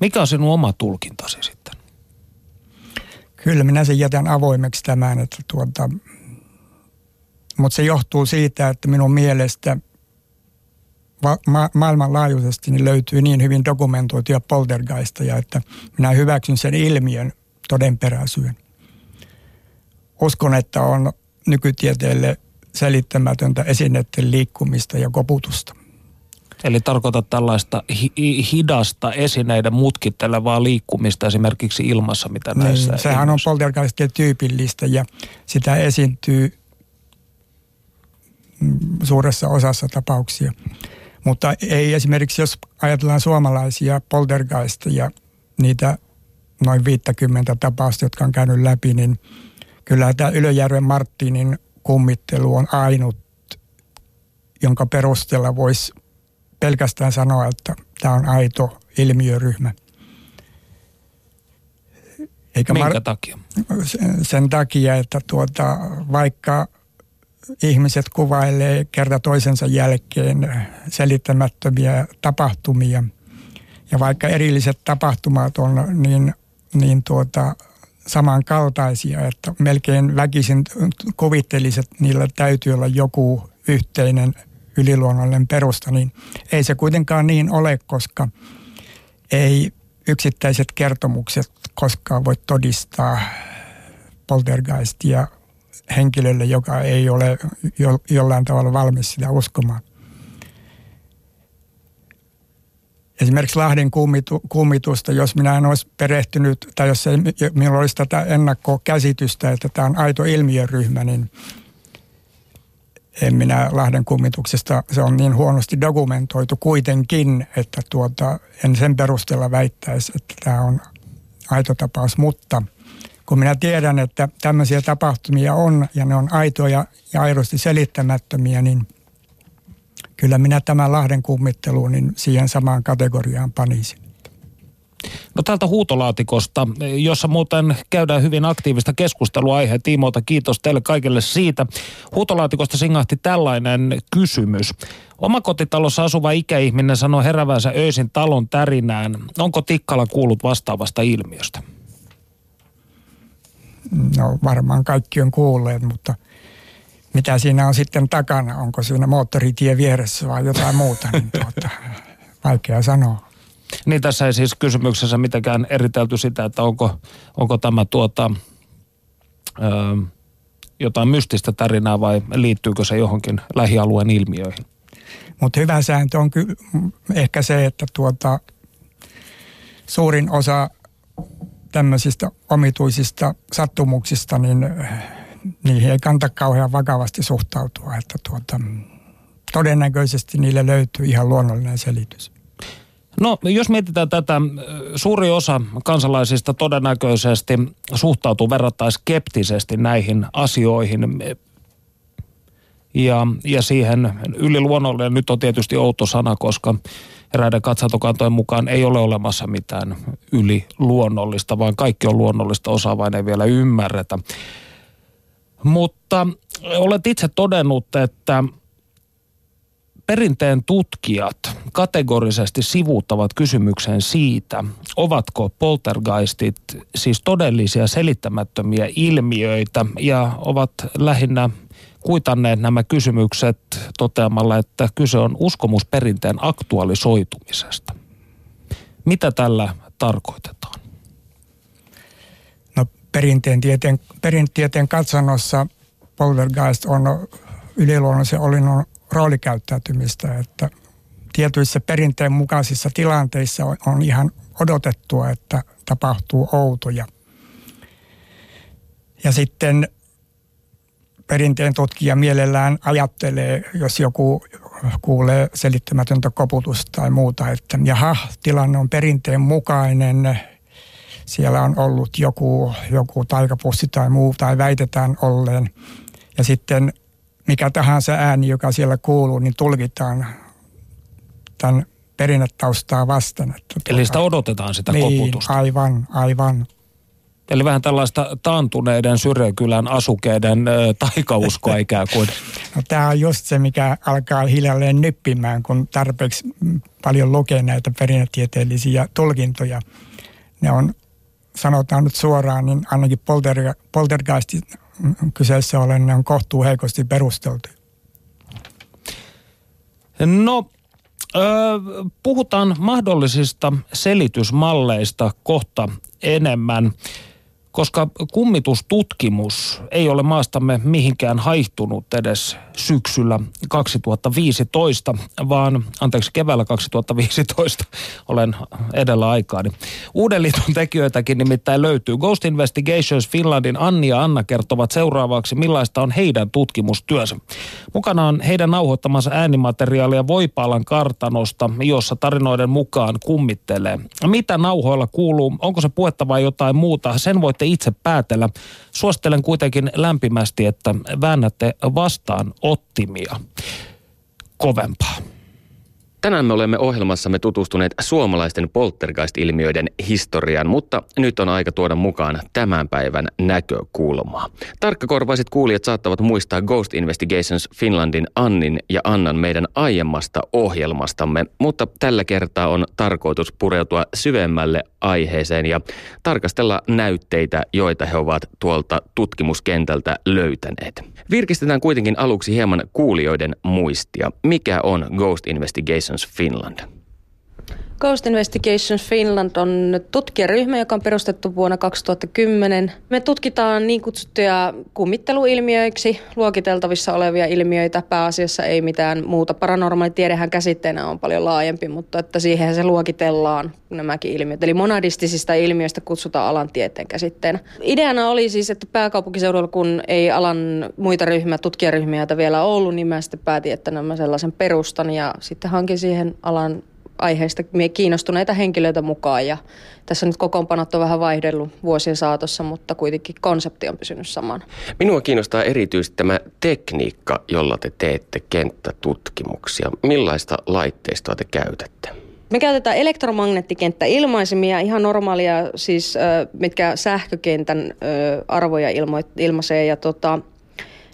S2: Mikä on sinun oma tulkintasi sitten?
S3: Kyllä minä sen jätän avoimeksi tämän, että tuota, mutta se johtuu siitä, että minun mielestä va- ma- maailmanlaajuisesti niin löytyy niin hyvin dokumentoituja poltergeisteja, että minä hyväksyn sen ilmiön todenperäisyyden. Uskon, että on nykytieteelle selittämätöntä esineiden liikkumista ja koputusta.
S2: Eli tarkoitat tällaista hi- hidasta esineiden mutkittelevaa liikkumista esimerkiksi ilmassa, mitä näissä
S3: Niin, sehän on
S2: ilmiöissä-
S3: poltergeistien tyypillistä ja sitä esiintyy suuressa osassa tapauksia. Mutta ei esimerkiksi, jos ajatellaan suomalaisia poltergeisteja, niitä noin 50 tapausta, jotka on käynyt läpi, niin kyllä tämä Ylöjärven Marttinin kummittelu on ainut, jonka perusteella voisi pelkästään sanoa, että tämä on aito ilmiöryhmä. Eikä
S2: Minkä takia?
S3: sen- sen takia, että tuota, vaikka ihmiset kuvailee kerta toisensa jälkeen selittämättömiä tapahtumia. Ja vaikka erilliset tapahtumat on niin, niin tuota, samankaltaisia, että melkein väkisin kuvittelisi, että niillä täytyy olla joku yhteinen yliluonnollinen perusta, niin ei se kuitenkaan niin ole, koska ei yksittäiset kertomukset koskaan voi todistaa poltergeistia henkilölle, joka ei ole jo, jollain tavalla valmis sitä uskomaan. Esimerkiksi Lahden kummitu, kummitusta, jos minä en olisi perehtynyt, tai jos ei minulla olisi tätä ennakkokäsitystä, että tämä on aito ilmiöryhmä, niin en minä Lahden kummituksesta, se on niin huonosti dokumentoitu kuitenkin, että tuota, en sen perusteella väittäisi, että tämä on aito tapaus, mutta kun minä tiedän, että tämmöisiä tapahtumia on ja ne on aitoja ja aidosti selittämättömiä, niin kyllä minä tämän Lahden kummitteluun niin siihen samaan kategoriaan panisin.
S2: No täältä huutolaatikosta, jossa muuten käydään hyvin aktiivista keskustelua aiheen tiimoilta. Kiitos teille kaikille siitä. Huutolaatikosta singahti tällainen kysymys. Omakotitalossa asuva ikäihminen sanoi herävänsä öisin talon tärinään. Onko Tikkala kuullut vastaavasta ilmiöstä?
S3: No varmaan kaikki on kuulleet, mutta mitä siinä on sitten takana? Onko siinä moottoritie vieressä vai jotain muuta? Niin tuota, vaikea sanoa.
S2: Niin tässä ei siis kysymyksessä mitenkään eritelty sitä, että onko, onko tämä tuota, ö, jotain mystistä tarinaa vai liittyykö se johonkin lähialueen ilmiöihin.
S3: Mutta hyvä sääntö on ky- ehkä se, että tuota, suurin osa tämmöisistä omituisista sattumuksista, niin niihin ei kannata kauhean vakavasti suhtautua. Että tuota, todennäköisesti niille löytyy ihan luonnollinen selitys.
S2: No, jos mietitään tätä, suuri osa kansalaisista todennäköisesti suhtautuu verrattain skeptisesti näihin asioihin. Ja, ja siihen yliluonnollinen nyt on tietysti outo sana, koska eräiden katsantokantojen mukaan ei ole olemassa mitään yliluonnollista, vaan kaikki on luonnollista, osa vain ei vielä ymmärretä. Mutta olet itse todennut, että perinteen tutkijat kategorisesti sivuuttavat kysymyksen siitä, ovatko poltergeistit siis todellisia selittämättömiä ilmiöitä ja ovat lähinnä kuitanneet nämä kysymykset toteamalla, että kyse on uskomusperinteen aktualisoitumisesta. Mitä tällä tarkoitetaan?
S3: perinteen tieteen, perintieteen katsannossa poltergeist on yliluonnollisen olinnon roolikäyttäytymistä, että tietyissä perinteen mukaisissa tilanteissa on, on ihan odotettua, että tapahtuu outoja. Ja sitten perinteen tutkija mielellään ajattelee, jos joku kuulee selittämätöntä koputusta tai muuta, että jaha, tilanne on perinteen mukainen, siellä on ollut joku, joku taikapussi tai muu, tai väitetään olleen. Ja sitten mikä tahansa ääni, joka siellä kuuluu, niin tulkitaan tämän perinnetaustaa vastaan. Että
S2: Eli tuota, sitä odotetaan sitä
S3: niin,
S2: koputusta.
S3: aivan, aivan.
S2: Eli vähän tällaista taantuneiden syrjäkylän asukeiden taikauskoa ikään kuin.
S3: No, tämä on just se, mikä alkaa hiljalleen nyppimään, kun tarpeeksi paljon lukee näitä perinnetieteellisiä tulkintoja. Ne on, sanotaan nyt suoraan, niin ainakin polter, poltergeistin kyseessä ollen, ne on kohtuu heikosti perusteltu.
S2: No, puhutaan mahdollisista selitysmalleista kohta enemmän koska kummitustutkimus ei ole maastamme mihinkään haihtunut edes syksyllä 2015, vaan anteeksi keväällä 2015 olen edellä aikaani. Uuden liiton tekijöitäkin nimittäin löytyy. Ghost Investigations Finlandin Anni ja Anna kertovat seuraavaksi, millaista on heidän tutkimustyönsä. Mukana on heidän nauhoittamansa äänimateriaalia Voipaalan kartanosta, jossa tarinoiden mukaan kummittelee. Mitä nauhoilla kuuluu? Onko se puhetta vai jotain muuta? Sen voitte itse päätellä. Suosittelen kuitenkin lämpimästi, että väännätte vastaan ottimia kovempaa.
S6: Tänään me olemme ohjelmassamme tutustuneet suomalaisten poltergeist-ilmiöiden historiaan, mutta nyt on aika tuoda mukaan tämän päivän näkökulmaa. Tarkkakorvaiset kuulijat saattavat muistaa Ghost Investigations Finlandin Annin ja Annan meidän aiemmasta ohjelmastamme, mutta tällä kertaa on tarkoitus pureutua syvemmälle aiheeseen ja tarkastella näytteitä, joita he ovat tuolta tutkimuskentältä löytäneet. Virkistetään kuitenkin aluksi hieman kuulijoiden muistia. Mikä on Ghost Investigations Finland?
S7: Ghost Investigations Finland on tutkijaryhmä, joka on perustettu vuonna 2010. Me tutkitaan niin kutsuttuja kummitteluilmiöiksi luokiteltavissa olevia ilmiöitä. Pääasiassa ei mitään muuta. Paranormaali tiedehän käsitteenä on paljon laajempi, mutta että siihen se luokitellaan nämäkin ilmiöt. Eli monadistisista ilmiöistä kutsutaan alan tieteen käsitteenä. Ideana oli siis, että pääkaupunkiseudulla, kun ei alan muita ryhmiä, tutkijaryhmiä vielä ollut, niin mä sitten päätin, että nämä sellaisen perustan ja sitten hankin siihen alan aiheesta kiinnostuneita henkilöitä mukaan ja tässä nyt kokoonpanot on vähän vaihdellut vuosien saatossa, mutta kuitenkin konsepti on pysynyt samana.
S6: Minua kiinnostaa erityisesti tämä tekniikka, jolla te teette kenttätutkimuksia. Millaista laitteistoa te käytätte?
S7: Me käytetään elektromagneettikenttäilmaisimia, ihan normaalia siis, mitkä sähkökentän arvoja ilmaisee ja tota,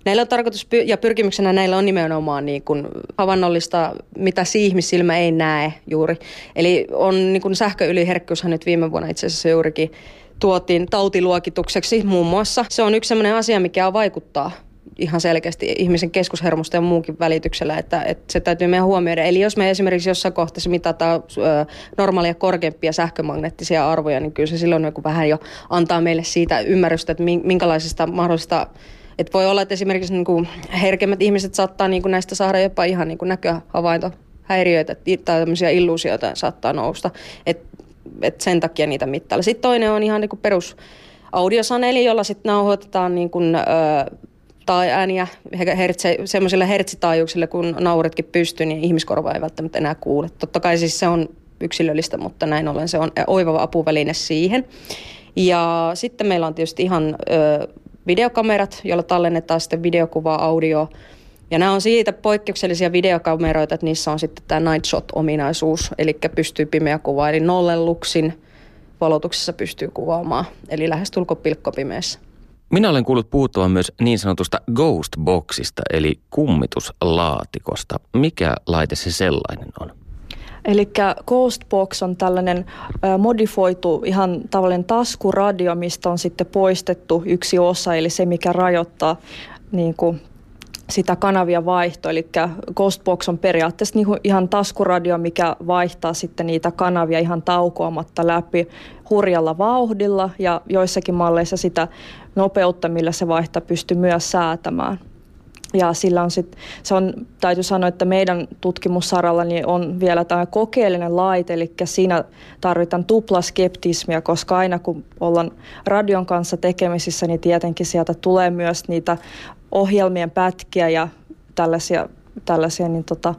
S7: Näillä on tarkoitus, ja pyrkimyksenä näillä on nimenomaan niin kuin havainnollista, mitä ihmissilmä ei näe juuri. Eli on niin kuin sähköyliherkkyyshän nyt viime vuonna itse asiassa juurikin tuotiin tautiluokitukseksi muun muassa. Se on yksi sellainen asia, mikä vaikuttaa ihan selkeästi ihmisen keskushermosta ja muunkin välityksellä, että, että se täytyy meidän huomioida. Eli jos me esimerkiksi jossain kohteessa mitataan normaalia korkeampia sähkömagneettisia arvoja, niin kyllä se silloin joku vähän jo antaa meille siitä ymmärrystä, että minkälaisista mahdollisista et voi olla, että esimerkiksi niin kuin herkemmät ihmiset saattaa niin kuin näistä saada jopa ihan niin kuin näköhavaintohäiriöitä tai tämmöisiä illuusioita saattaa nousta. Et, et sen takia niitä mittailla. Sitten toinen on ihan niin kuin perus audiosaneli, jolla sitten nauhoitetaan niin kuin, ö, tai ääniä hertse, semmoisille hertsitaajuuksille, kun nauritkin pystyy, niin ihmiskorva ei välttämättä enää kuule. Totta kai siis se on yksilöllistä, mutta näin ollen se on oiva apuväline siihen. Ja sitten meillä on tietysti ihan ö, videokamerat, joilla tallennetaan sitten videokuva, audio. Ja nämä on siitä poikkeuksellisia videokameroita, että niissä on sitten tämä night shot-ominaisuus, eli pystyy pimeä kuva, eli nolleluksin valotuksessa pystyy kuvaamaan, eli lähes pilkkopimeessä.
S6: Minä olen kuullut puhuttavan myös niin sanotusta ghost boxista, eli kummituslaatikosta. Mikä laite se sellainen on?
S8: Eli Ghostbox on tällainen modifoitu ihan tavallinen taskuradio, mistä on sitten poistettu yksi osa, eli se mikä rajoittaa niin kuin sitä kanavia vaihto, eli Ghostbox on periaatteessa niin ihan taskuradio, mikä vaihtaa sitten niitä kanavia ihan taukoamatta läpi hurjalla vauhdilla ja joissakin malleissa sitä nopeutta, millä se vaihtaa, pystyy myös säätämään. Ja sillä on sit, se on, täytyy sanoa, että meidän tutkimussaralla niin on vielä tämä kokeellinen laite, eli siinä tarvitaan tuplaskeptismiä, koska aina kun ollaan radion kanssa tekemisissä, niin tietenkin sieltä tulee myös niitä ohjelmien pätkiä ja tällaisia, tällaisia niin tota,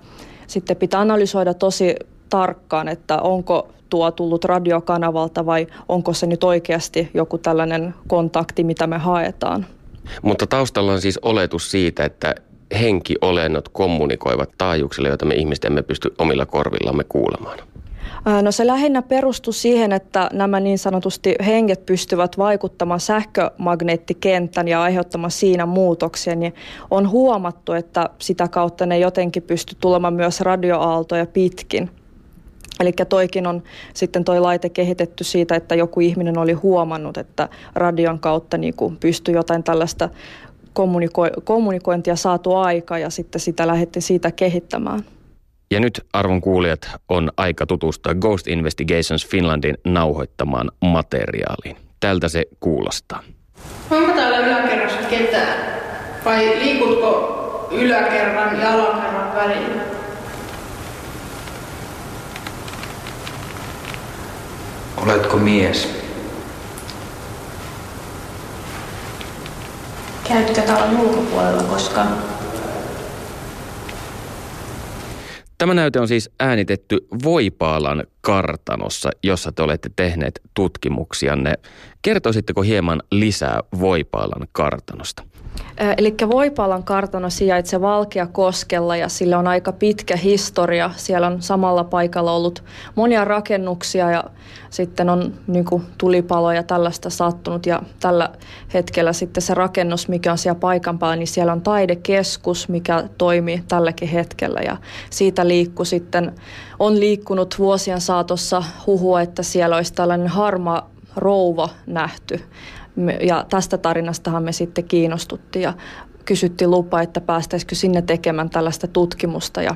S8: sitten pitää analysoida tosi tarkkaan, että onko tuo tullut radiokanavalta vai onko se nyt oikeasti joku tällainen kontakti, mitä me haetaan.
S6: Mutta taustalla on siis oletus siitä, että henkiolennot kommunikoivat taajuuksille, joita me ihmiset emme pysty omilla korvillamme kuulemaan.
S8: No se lähinnä perustuu siihen, että nämä niin sanotusti henget pystyvät vaikuttamaan sähkömagneettikentän ja aiheuttamaan siinä muutoksia, niin on huomattu, että sitä kautta ne jotenkin pysty tulemaan myös radioaaltoja pitkin. Eli toikin on sitten toi laite kehitetty siitä, että joku ihminen oli huomannut, että radion kautta niin pystyi jotain tällaista kommuniko- kommunikointia saatu aika ja sitten sitä lähdettiin siitä kehittämään.
S6: Ja nyt arvon kuulijat on aika tutustua Ghost Investigations Finlandin nauhoittamaan materiaaliin. Tältä se kuulostaa.
S9: Onko täällä yläkerrassa ketään? Vai liikutko yläkerran ja alakerran välillä?
S10: Oletko mies?
S9: Käytkö talon ulkopuolella koskaan?
S6: Tämä näyte on siis äänitetty Voipaalan kartanossa, jossa te olette tehneet tutkimuksianne. Kertoisitteko hieman lisää Voipaalan kartanosta?
S8: Eli Voipalan kartano sijaitsee Valkeakoskella ja sillä on aika pitkä historia. Siellä on samalla paikalla ollut monia rakennuksia ja sitten on niin kuin, tulipaloja tällaista sattunut. Ja tällä hetkellä sitten se rakennus, mikä on siellä paikan päällä, niin siellä on taidekeskus, mikä toimii tälläkin hetkellä. Ja siitä liikku sitten, on liikkunut vuosien saatossa huhua, että siellä olisi tällainen harma rouva nähty ja tästä tarinastahan me sitten kiinnostuttiin ja kysyttiin lupa, että päästäisikö sinne tekemään tällaista tutkimusta ja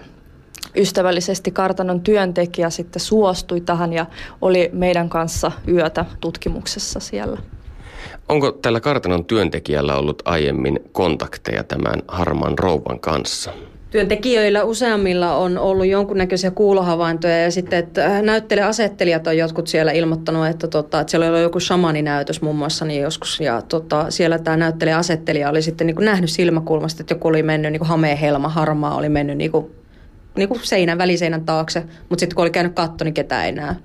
S8: ystävällisesti kartanon työntekijä sitten suostui tähän ja oli meidän kanssa yötä tutkimuksessa siellä.
S6: Onko tällä kartanon työntekijällä ollut aiemmin kontakteja tämän harmaan rouvan kanssa?
S7: Työntekijöillä useammilla on ollut jonkunnäköisiä kuulohavaintoja ja sitten että näyttelijäasettelijat on jotkut siellä ilmoittanut, että, tota, että siellä oli joku shamaninäytös muun muassa niin joskus ja tota, siellä tämä näyttelijäasettelija oli sitten niin kuin nähnyt silmäkulmasta, että joku oli mennyt niin kuin harmaa oli mennyt niin kuin, niin kuin seinän, väliseinän taakse, mutta sitten kun oli käynyt katto, niin ketään ei näe.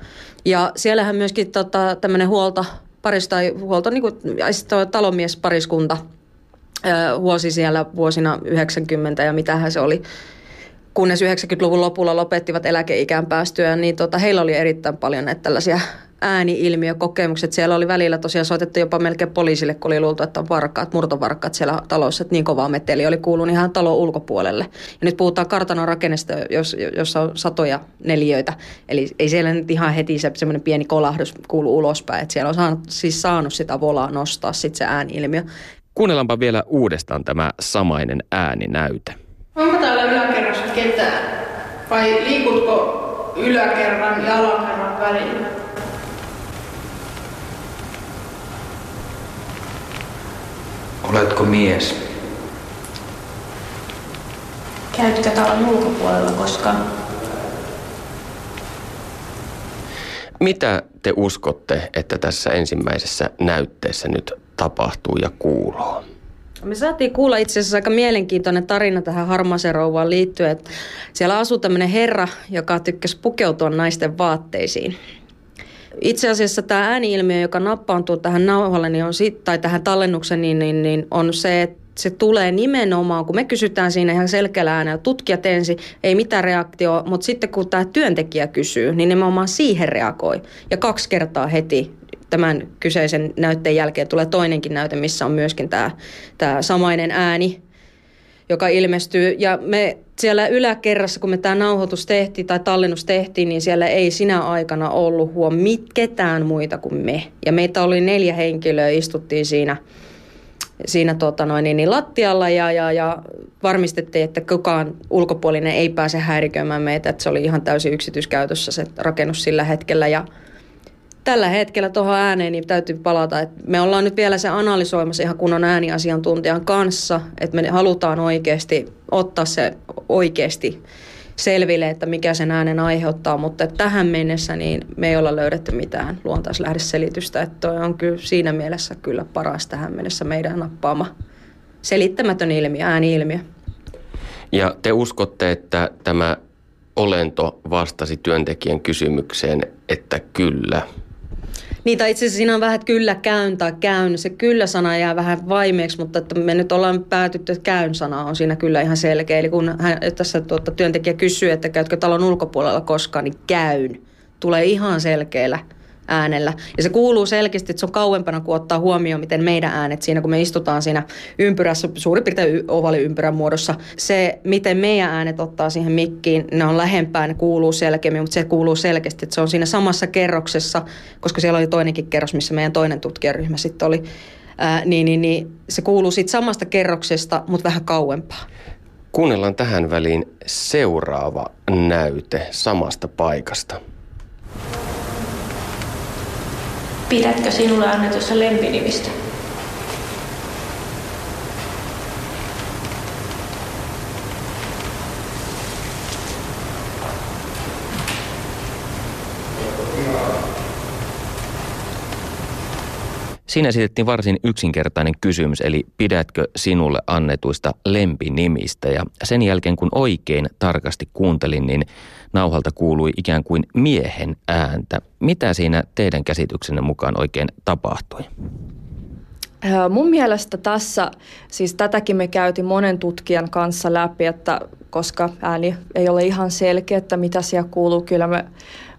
S7: Ja siellähän myöskin tota, tämmöinen huolto, parista, huolto, niin kuin, talonmiespariskunta – huosi siellä vuosina 90 ja mitähän se oli, kunnes 90-luvun lopulla lopettivat eläkeikään päästyä, niin tota, heillä oli erittäin paljon näitä tällaisia ääni-ilmiökokemukset. Siellä oli välillä tosiaan soitettu jopa melkein poliisille, kun oli luultu, että on varkaat, murtovarkaat siellä talossa, että niin kovaa meteli oli kuulunut ihan talon ulkopuolelle. Ja nyt puhutaan kartanon rakennesta, jossa on satoja neliöitä. Eli ei siellä nyt ihan heti se semmoinen pieni kolahdus kuulu ulospäin, että siellä on saanut, siis saanut sitä volaa nostaa sitten se ääni-ilmiö.
S6: Kuunnellaanpa vielä uudestaan tämä samainen ääninäyte.
S9: Onko täällä yläkerrassa ketään? Vai liikutko yläkerran ja alakerran välillä?
S10: Oletko mies?
S9: Käytkö talon ulkopuolella koskaan?
S6: Mitä te uskotte, että tässä ensimmäisessä näytteessä nyt tapahtuu ja kuuluu?
S7: Me saatiin kuulla itse asiassa aika mielenkiintoinen tarina tähän harmaaseen rouvaan liittyen. Että siellä asuu tämmöinen herra, joka tykkäsi pukeutua naisten vaatteisiin. Itse asiassa tämä ääniilmiö, joka nappaantuu tähän nauhalle niin on sit, tai tähän tallennukseen, niin, niin, niin on se, että se tulee nimenomaan, kun me kysytään siinä ihan selkeällä äänellä, tutkijat ensin, ei mitään reaktio, mutta sitten kun tämä työntekijä kysyy, niin nimenomaan siihen reagoi. Ja kaksi kertaa heti tämän kyseisen näytteen jälkeen tulee toinenkin näyte, missä on myöskin tämä, tämä samainen ääni, joka ilmestyy. Ja me siellä yläkerrassa, kun me tämä nauhoitus tehtiin tai tallennus tehtiin, niin siellä ei sinä aikana ollut huom ketään muita kuin me. Ja meitä oli neljä henkilöä, istuttiin siinä siinä tota noin, niin, niin lattialla ja, ja, ja varmistettiin, että kukaan ulkopuolinen ei pääse häiriköimään meitä, että se oli ihan täysin yksityiskäytössä se rakennus sillä hetkellä ja tällä hetkellä tuohon ääneen niin täytyy palata, että me ollaan nyt vielä se analysoimassa ihan kunnon ääniasiantuntijan kanssa, että me halutaan oikeasti ottaa se oikeasti selville, että mikä sen äänen aiheuttaa, mutta tähän mennessä niin me ei olla löydetty mitään luontaislähdeselitystä, että toi on kyllä siinä mielessä kyllä paras tähän mennessä meidän nappaama selittämätön ilmiö, ääni-ilmiö.
S6: Ja te uskotte, että tämä olento vastasi työntekijän kysymykseen, että kyllä –
S7: tai itse asiassa siinä on vähän, että kyllä käyn tai käyn. Se kyllä-sana jää vähän vaimeeksi, mutta että me nyt ollaan päätytty, että käyn-sana on siinä kyllä ihan selkeä. Eli kun hän, tässä tuota, työntekijä kysyy, että käytkö talon ulkopuolella koskaan, niin käyn. Tulee ihan selkeällä äänellä. Ja se kuuluu selkeästi, että se on kauempana, kun ottaa huomioon, miten meidän äänet siinä, kun me istutaan siinä ympyrässä, suurin piirtein ympyrän muodossa. Se, miten meidän äänet ottaa siihen mikkiin, ne on lähempään, ne kuuluu selkeämmin, mutta se kuuluu selkeästi, että se on siinä samassa kerroksessa, koska siellä oli toinenkin kerros, missä meidän toinen tutkijaryhmä sitten oli. Ää, niin, niin, niin, se kuuluu siitä samasta kerroksesta, mutta vähän kauempaa.
S6: Kuunnellaan tähän väliin seuraava näyte samasta paikasta.
S11: Pidätkö sinulle annetusta lempinimistä?
S6: Siinä esitettiin varsin yksinkertainen kysymys, eli pidätkö sinulle annetuista lempinimistä? Ja sen jälkeen, kun oikein tarkasti kuuntelin, niin nauhalta kuului ikään kuin miehen ääntä. Mitä siinä teidän käsityksenne mukaan oikein tapahtui?
S8: Mun mielestä tässä, siis tätäkin me käytiin monen tutkijan kanssa läpi, että koska ääni ei ole ihan selkeä, että mitä siellä kuuluu, kyllä me,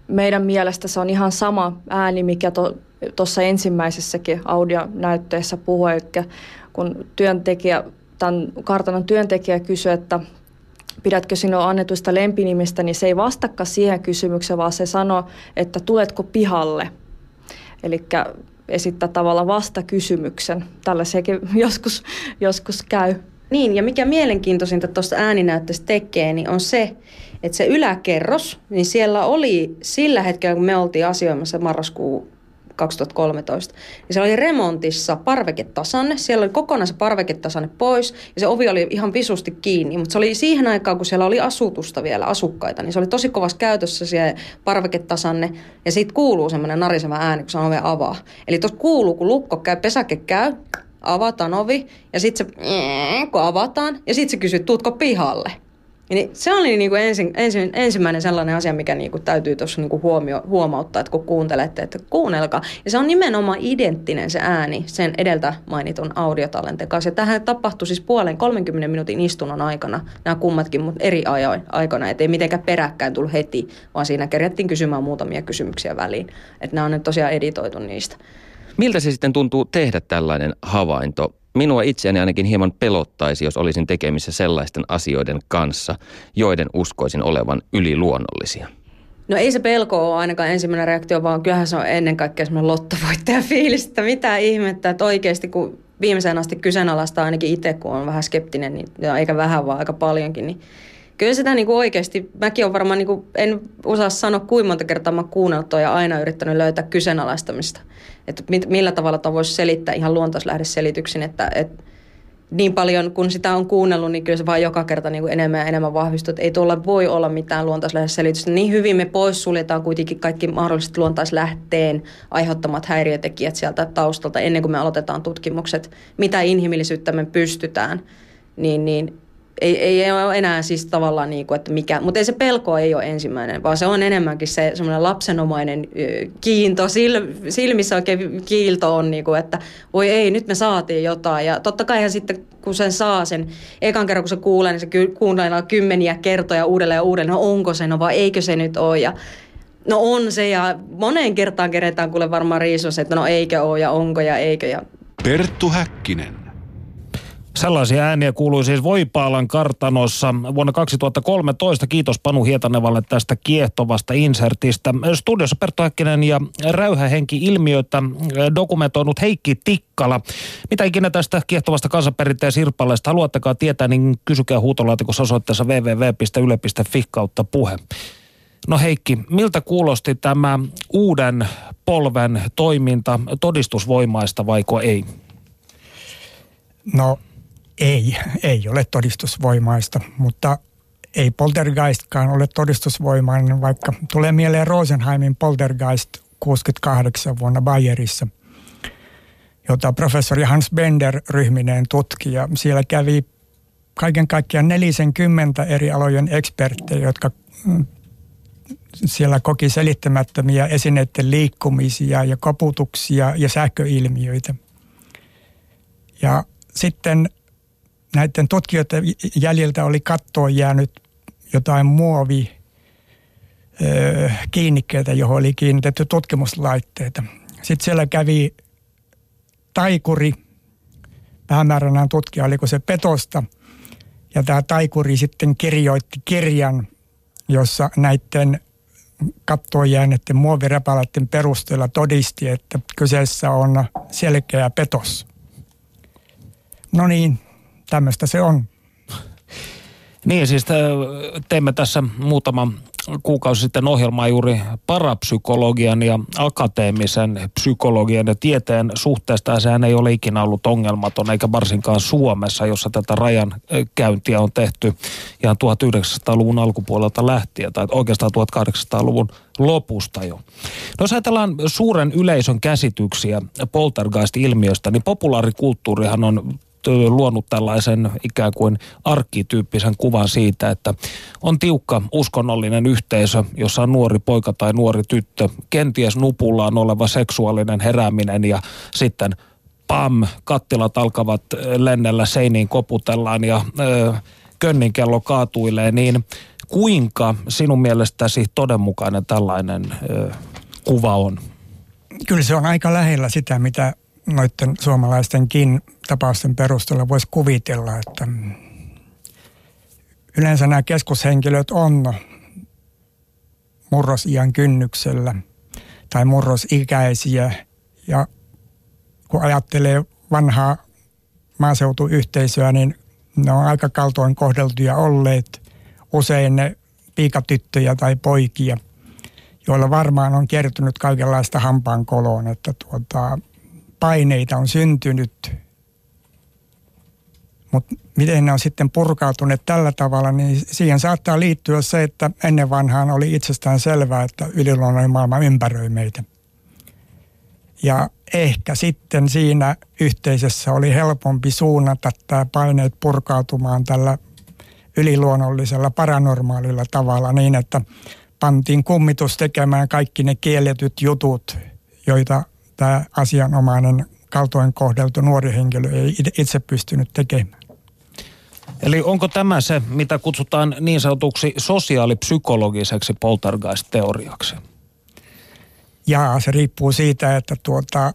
S8: meidän mielestä se on ihan sama ääni, mikä tuossa ensimmäisessäkin audionäytteessä puhui, eli kun työntekijä, tämän kartanon työntekijä kysyi, että pidätkö sinua annetuista lempinimistä, niin se ei vastakaan siihen kysymykseen, vaan se sanoo, että tuletko pihalle. Eli esittää tavallaan vastakysymyksen. Tällaisiakin joskus, joskus käy.
S7: Niin, ja mikä mielenkiintoisinta tuosta ääninäytteestä tekee, niin on se, että se yläkerros, niin siellä oli sillä hetkellä, kun me oltiin asioimassa marraskuun 2013. Ja se oli remontissa parveketasanne. Siellä oli kokonaan se parveketasanne pois ja se ovi oli ihan visusti kiinni. Mutta se oli siihen aikaan, kun siellä oli asutusta vielä, asukkaita, niin se oli tosi kovassa käytössä se parveketasanne. Ja siitä kuuluu semmoinen nariseva ääni, kun se ove avaa. Eli tuossa kuuluu, kun lukko käy, pesäke käy, avataan ovi ja sitten se, kun avataan ja sitten se kysyy, tuutko pihalle. Niin se oli niin kuin ensin, ensin, ensimmäinen sellainen asia, mikä niin kuin täytyy tuossa niin kuin huomio, huomauttaa, että kun kuuntelette, että kuunnelkaa. Ja se on nimenomaan identtinen se ääni sen edeltä mainitun audiotallenteen kanssa. Ja tähän tapahtui siis puolen 30 minuutin istunnon aikana, nämä kummatkin, mutta eri ajoin aikana. Että ei mitenkään peräkkäin tullut heti, vaan siinä kerättiin kysymään muutamia kysymyksiä väliin. Että nämä on nyt tosiaan editoitu niistä.
S6: Miltä se sitten tuntuu tehdä tällainen havainto? Minua itseäni ainakin hieman pelottaisi, jos olisin tekemissä sellaisten asioiden kanssa, joiden uskoisin olevan yliluonnollisia.
S7: No ei se pelko ole ainakaan ensimmäinen reaktio, vaan kyllähän se on ennen kaikkea semmoinen lottovoittaja fiilis, että mitä ihmettä, että oikeasti kun viimeiseen asti kyseenalaistaa ainakin itse, kun on vähän skeptinen, niin, eikä vähän vaan aika paljonkin, niin kyllä sitä niin kuin oikeasti, mäkin olen varmaan, niin kuin, en osaa sanoa kuinka monta kertaa mä kuunnellut ja aina yrittänyt löytää kyseenalaistamista. Että mit, millä tavalla tämä voisi selittää ihan luontaislähdeselityksin, että, että niin paljon kun sitä on kuunnellut, niin kyllä se vaan joka kerta niin kuin enemmän ja enemmän vahvistuu, että ei tuolla voi olla mitään luontaislähdeselitystä. Niin hyvin me poissuljetaan kuitenkin kaikki mahdolliset luontaislähteen aiheuttamat häiriötekijät sieltä taustalta ennen kuin me aloitetaan tutkimukset, mitä inhimillisyyttä me pystytään, niin, niin ei, ei ole enää siis tavallaan niin kuin, että mikä, mutta ei se pelko ei ole ensimmäinen, vaan se on enemmänkin se semmoinen lapsenomainen kiinto, sil, silmissä oikein kiilto on niin kuin, että voi ei, nyt me saatiin jotain. Ja totta kai sitten kun sen saa sen, ekan kerran kun se kuulee, niin se kuunnellaan kymmeniä kertoja uudelleen ja uudelleen, no onko se, no vai eikö se nyt ole? Ja No on se. Ja moneen kertaan keretään kuule varmaan riisus, että no eikö ole ja onko ja eikö. Ja...
S1: Perttu Häkkinen.
S2: Sellaisia ääniä kuului siis Voipaalan kartanossa vuonna 2013. Kiitos Panu Hietanevalle tästä kiehtovasta insertistä. Studiossa Perttu Häkkinen ja Räyhähenki ilmiötä dokumentoinut Heikki Tikkala. Mitä ikinä tästä kiehtovasta kansanperinteen sirpaleesta haluattekaan tietää, niin kysykää huutolaatikossa osoitteessa www.yle.fi kautta puhe. No Heikki, miltä kuulosti tämä uuden polven toiminta todistusvoimaista vaiko ei?
S3: No ei, ei ole todistusvoimaista, mutta ei poltergeistkaan ole todistusvoimainen, vaikka tulee mieleen Rosenheimin poltergeist 68 vuonna Bayerissa, jota professori Hans Bender ryhmineen tutki. Ja siellä kävi kaiken kaikkiaan 40 eri alojen eksperttejä, jotka mm, siellä koki selittämättömiä esineiden liikkumisia ja koputuksia ja sähköilmiöitä. Ja sitten näiden tutkijoiden jäljiltä oli kattoon jäänyt jotain muovi kiinnikkeitä, johon oli kiinnitetty tutkimuslaitteita. Sitten siellä kävi taikuri, päämääränään tutkija, oliko se petosta. Ja tämä taikuri sitten kirjoitti kirjan, jossa näiden kattoon jääneiden muovirepalaiden perusteella todisti, että kyseessä on selkeä petos. No niin, tämmöistä se on.
S2: Niin, siis teemme tässä muutama kuukausi sitten ohjelmaa juuri parapsykologian ja akateemisen psykologian ja tieteen suhteesta. Sehän ei ole ikinä ollut ongelmaton, eikä varsinkaan Suomessa, jossa tätä rajan käyntiä on tehty ihan 1900-luvun alkupuolelta lähtien, tai oikeastaan 1800-luvun lopusta jo. No jos ajatellaan suuren yleisön käsityksiä poltergeist-ilmiöstä, niin populaarikulttuurihan on luonut tällaisen ikään kuin arkkityyppisen kuvan siitä, että on tiukka uskonnollinen yhteisö, jossa on nuori poika tai nuori tyttö, kenties nupullaan oleva seksuaalinen herääminen ja sitten pam, kattilat alkavat lennellä seiniin koputellaan ja ö, könninkello kaatuilee, niin kuinka sinun mielestäsi todenmukainen tällainen ö, kuva on?
S3: Kyllä se on aika lähellä sitä, mitä noiden suomalaistenkin tapausten perusteella voisi kuvitella, että yleensä nämä keskushenkilöt on murrosiän kynnyksellä tai murrosikäisiä. Ja kun ajattelee vanhaa maaseutuyhteisöä, niin ne on aika kaltoin kohdeltuja olleet usein ne piikatyttöjä tai poikia, joilla varmaan on kertynyt kaikenlaista hampaan koloon, että tuota, paineita on syntynyt. Mutta miten ne on sitten purkautuneet tällä tavalla, niin siihen saattaa liittyä se, että ennen vanhaan oli itsestään selvää, että yliluonnollinen maailma ympäröi meitä. Ja ehkä sitten siinä yhteisössä oli helpompi suunnata tämä paineet purkautumaan tällä yliluonnollisella paranormaalilla tavalla niin, että pantiin kummitus tekemään kaikki ne kielletyt jutut, joita tämä asianomainen kaltoin kohdeltu nuori henkilö ei itse pystynyt tekemään.
S2: Eli onko tämä se, mitä kutsutaan niin sanotuksi sosiaalipsykologiseksi poltergeist-teoriaksi?
S3: Jaa, se riippuu siitä, että tuota,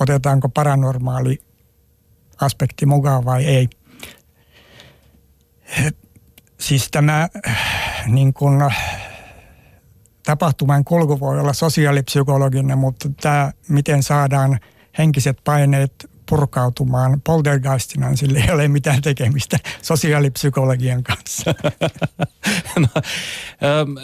S3: otetaanko paranormaali aspekti mukaan vai ei. Siis tämä niin kuin, tapahtuman kulku voi olla sosiaalipsykologinen, mutta tämä, miten saadaan henkiset paineet purkautumaan poltergeistina, niin sillä ei ole mitään tekemistä sosiaalipsykologian kanssa.
S2: no,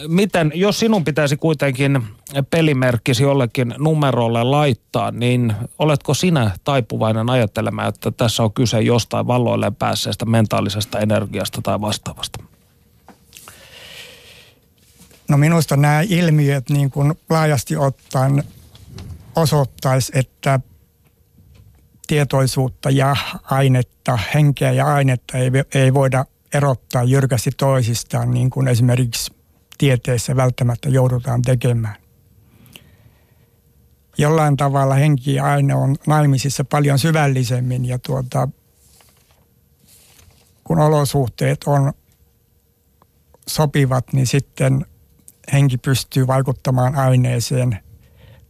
S2: miten, jos sinun pitäisi kuitenkin pelimerkkisi jollekin numerolle laittaa, niin oletko sinä taipuvainen ajattelemaan, että tässä on kyse jostain valloilleen päässeestä mentaalisesta energiasta tai vastaavasta?
S3: No minusta nämä ilmiöt niin kuin laajasti ottaen osoittaisi, että tietoisuutta ja ainetta, henkeä ja ainetta ei, ei voida erottaa jyrkästi toisistaan, niin kuin esimerkiksi tieteessä välttämättä joudutaan tekemään. Jollain tavalla henki ja aine on naimisissa paljon syvällisemmin ja tuota, kun olosuhteet on sopivat, niin sitten henki pystyy vaikuttamaan aineeseen.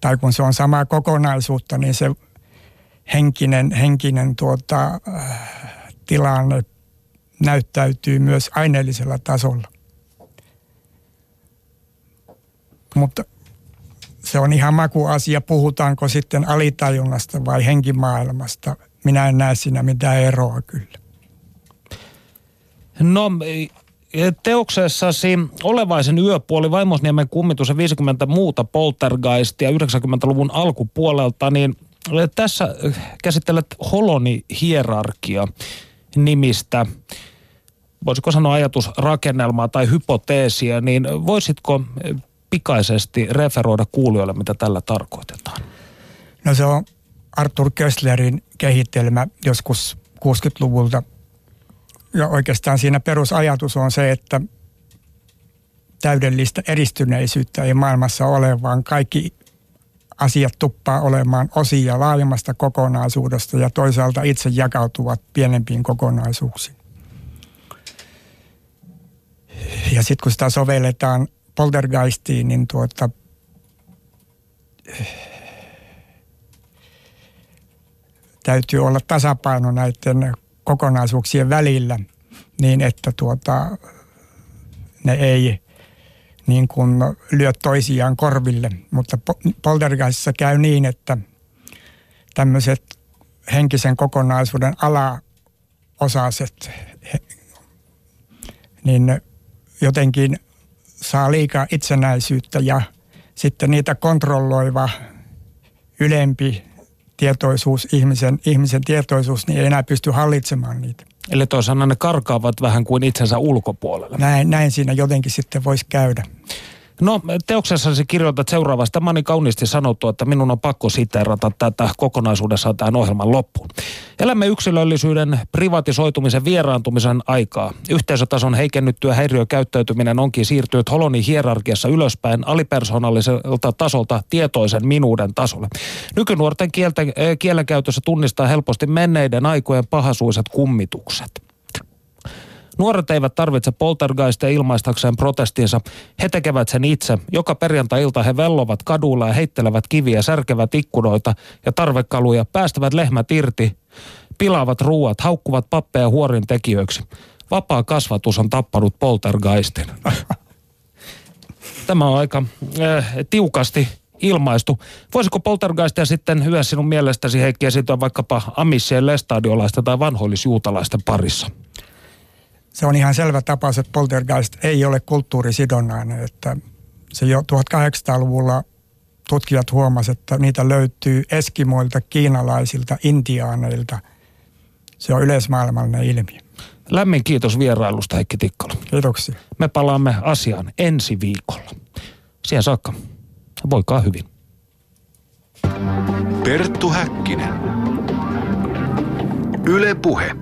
S3: Tai kun se on samaa kokonaisuutta, niin se henkinen, henkinen tuota, äh, tilanne näyttäytyy myös aineellisella tasolla. Mutta se on ihan makuasia, puhutaanko sitten alitajunnasta vai henkimaailmasta. Minä en näe siinä mitään eroa kyllä.
S2: No teoksessasi Olevaisen yöpuoli, Vaimosniemen kummitus ja 50 muuta poltergeistia 90-luvun alkupuolelta, niin tässä käsittelet holoni-hierarkia nimistä, voisiko sanoa ajatusrakennelmaa tai hypoteesia, niin voisitko pikaisesti referoida kuulijoille, mitä tällä tarkoitetaan?
S3: No se on Arthur Kesslerin kehitelmä joskus 60-luvulta. Ja oikeastaan siinä perusajatus on se, että täydellistä edistyneisyyttä ei maailmassa ole, vaan kaikki asiat tuppaa olemaan osia laajemmasta kokonaisuudesta ja toisaalta itse jakautuvat pienempiin kokonaisuuksiin. Ja sitten kun sitä sovelletaan poltergeistiin, niin tuota, täytyy olla tasapaino näiden kokonaisuuksien välillä niin, että tuota, ne ei niin kuin lyö toisiaan korville. Mutta poltergeistissa käy niin, että tämmöiset henkisen kokonaisuuden alaosaset, niin jotenkin saa liikaa itsenäisyyttä ja sitten niitä kontrolloiva ylempi tietoisuus, ihmisen, ihmisen tietoisuus, niin ei enää pysty hallitsemaan niitä.
S2: Eli toisaalta ne karkaavat vähän kuin itsensä ulkopuolelle.
S3: Näin, näin siinä jotenkin sitten voisi käydä.
S2: No teoksessasi kirjoitat seuraavasti. Tämä on kauniisti sanottu, että minun on pakko siteerata tätä kokonaisuudessaan tämän ohjelman loppuun. Elämme yksilöllisyyden privatisoitumisen vieraantumisen aikaa. Yhteisötason heikennyttyä häiriökäyttäytyminen onkin siirtynyt holoni hierarkiassa ylöspäin alipersonalliselta tasolta tietoisen minuuden tasolle. Nykynuorten kieltä, eh, kielenkäytössä tunnistaa helposti menneiden aikojen pahasuiset kummitukset. Nuoret eivät tarvitse poltergeistia ilmaistakseen protestinsa. He tekevät sen itse. Joka perjantai-ilta he vellovat kadulla ja heittelevät kiviä, särkevät ikkunoita ja tarvekaluja, päästävät lehmät irti, pilaavat ruuat, haukkuvat pappeja huorin tekijöiksi. Vapaa kasvatus on tappanut poltergeistin. Tämä on aika äh, tiukasti ilmaistu. Voisiko poltergeistia sitten hyvä sinun mielestäsi Heikki esiintyä vaikkapa amissien lestadiolaisten tai vanhoillisjuutalaisten parissa?
S3: Se on ihan selvä tapaus, että poltergeist ei ole kulttuurisidonnainen. Että se jo 1800-luvulla tutkijat huomasivat, että niitä löytyy eskimoilta, kiinalaisilta, intiaaneilta. Se on yleismaailmallinen ilmiö.
S2: Lämmin kiitos vierailusta Heikki Tikkola.
S3: Kiitoksia.
S2: Me palaamme asiaan ensi viikolla. Siihen saakka. Voikaa hyvin.
S1: Perttu Häkkinen. Yle Puhe.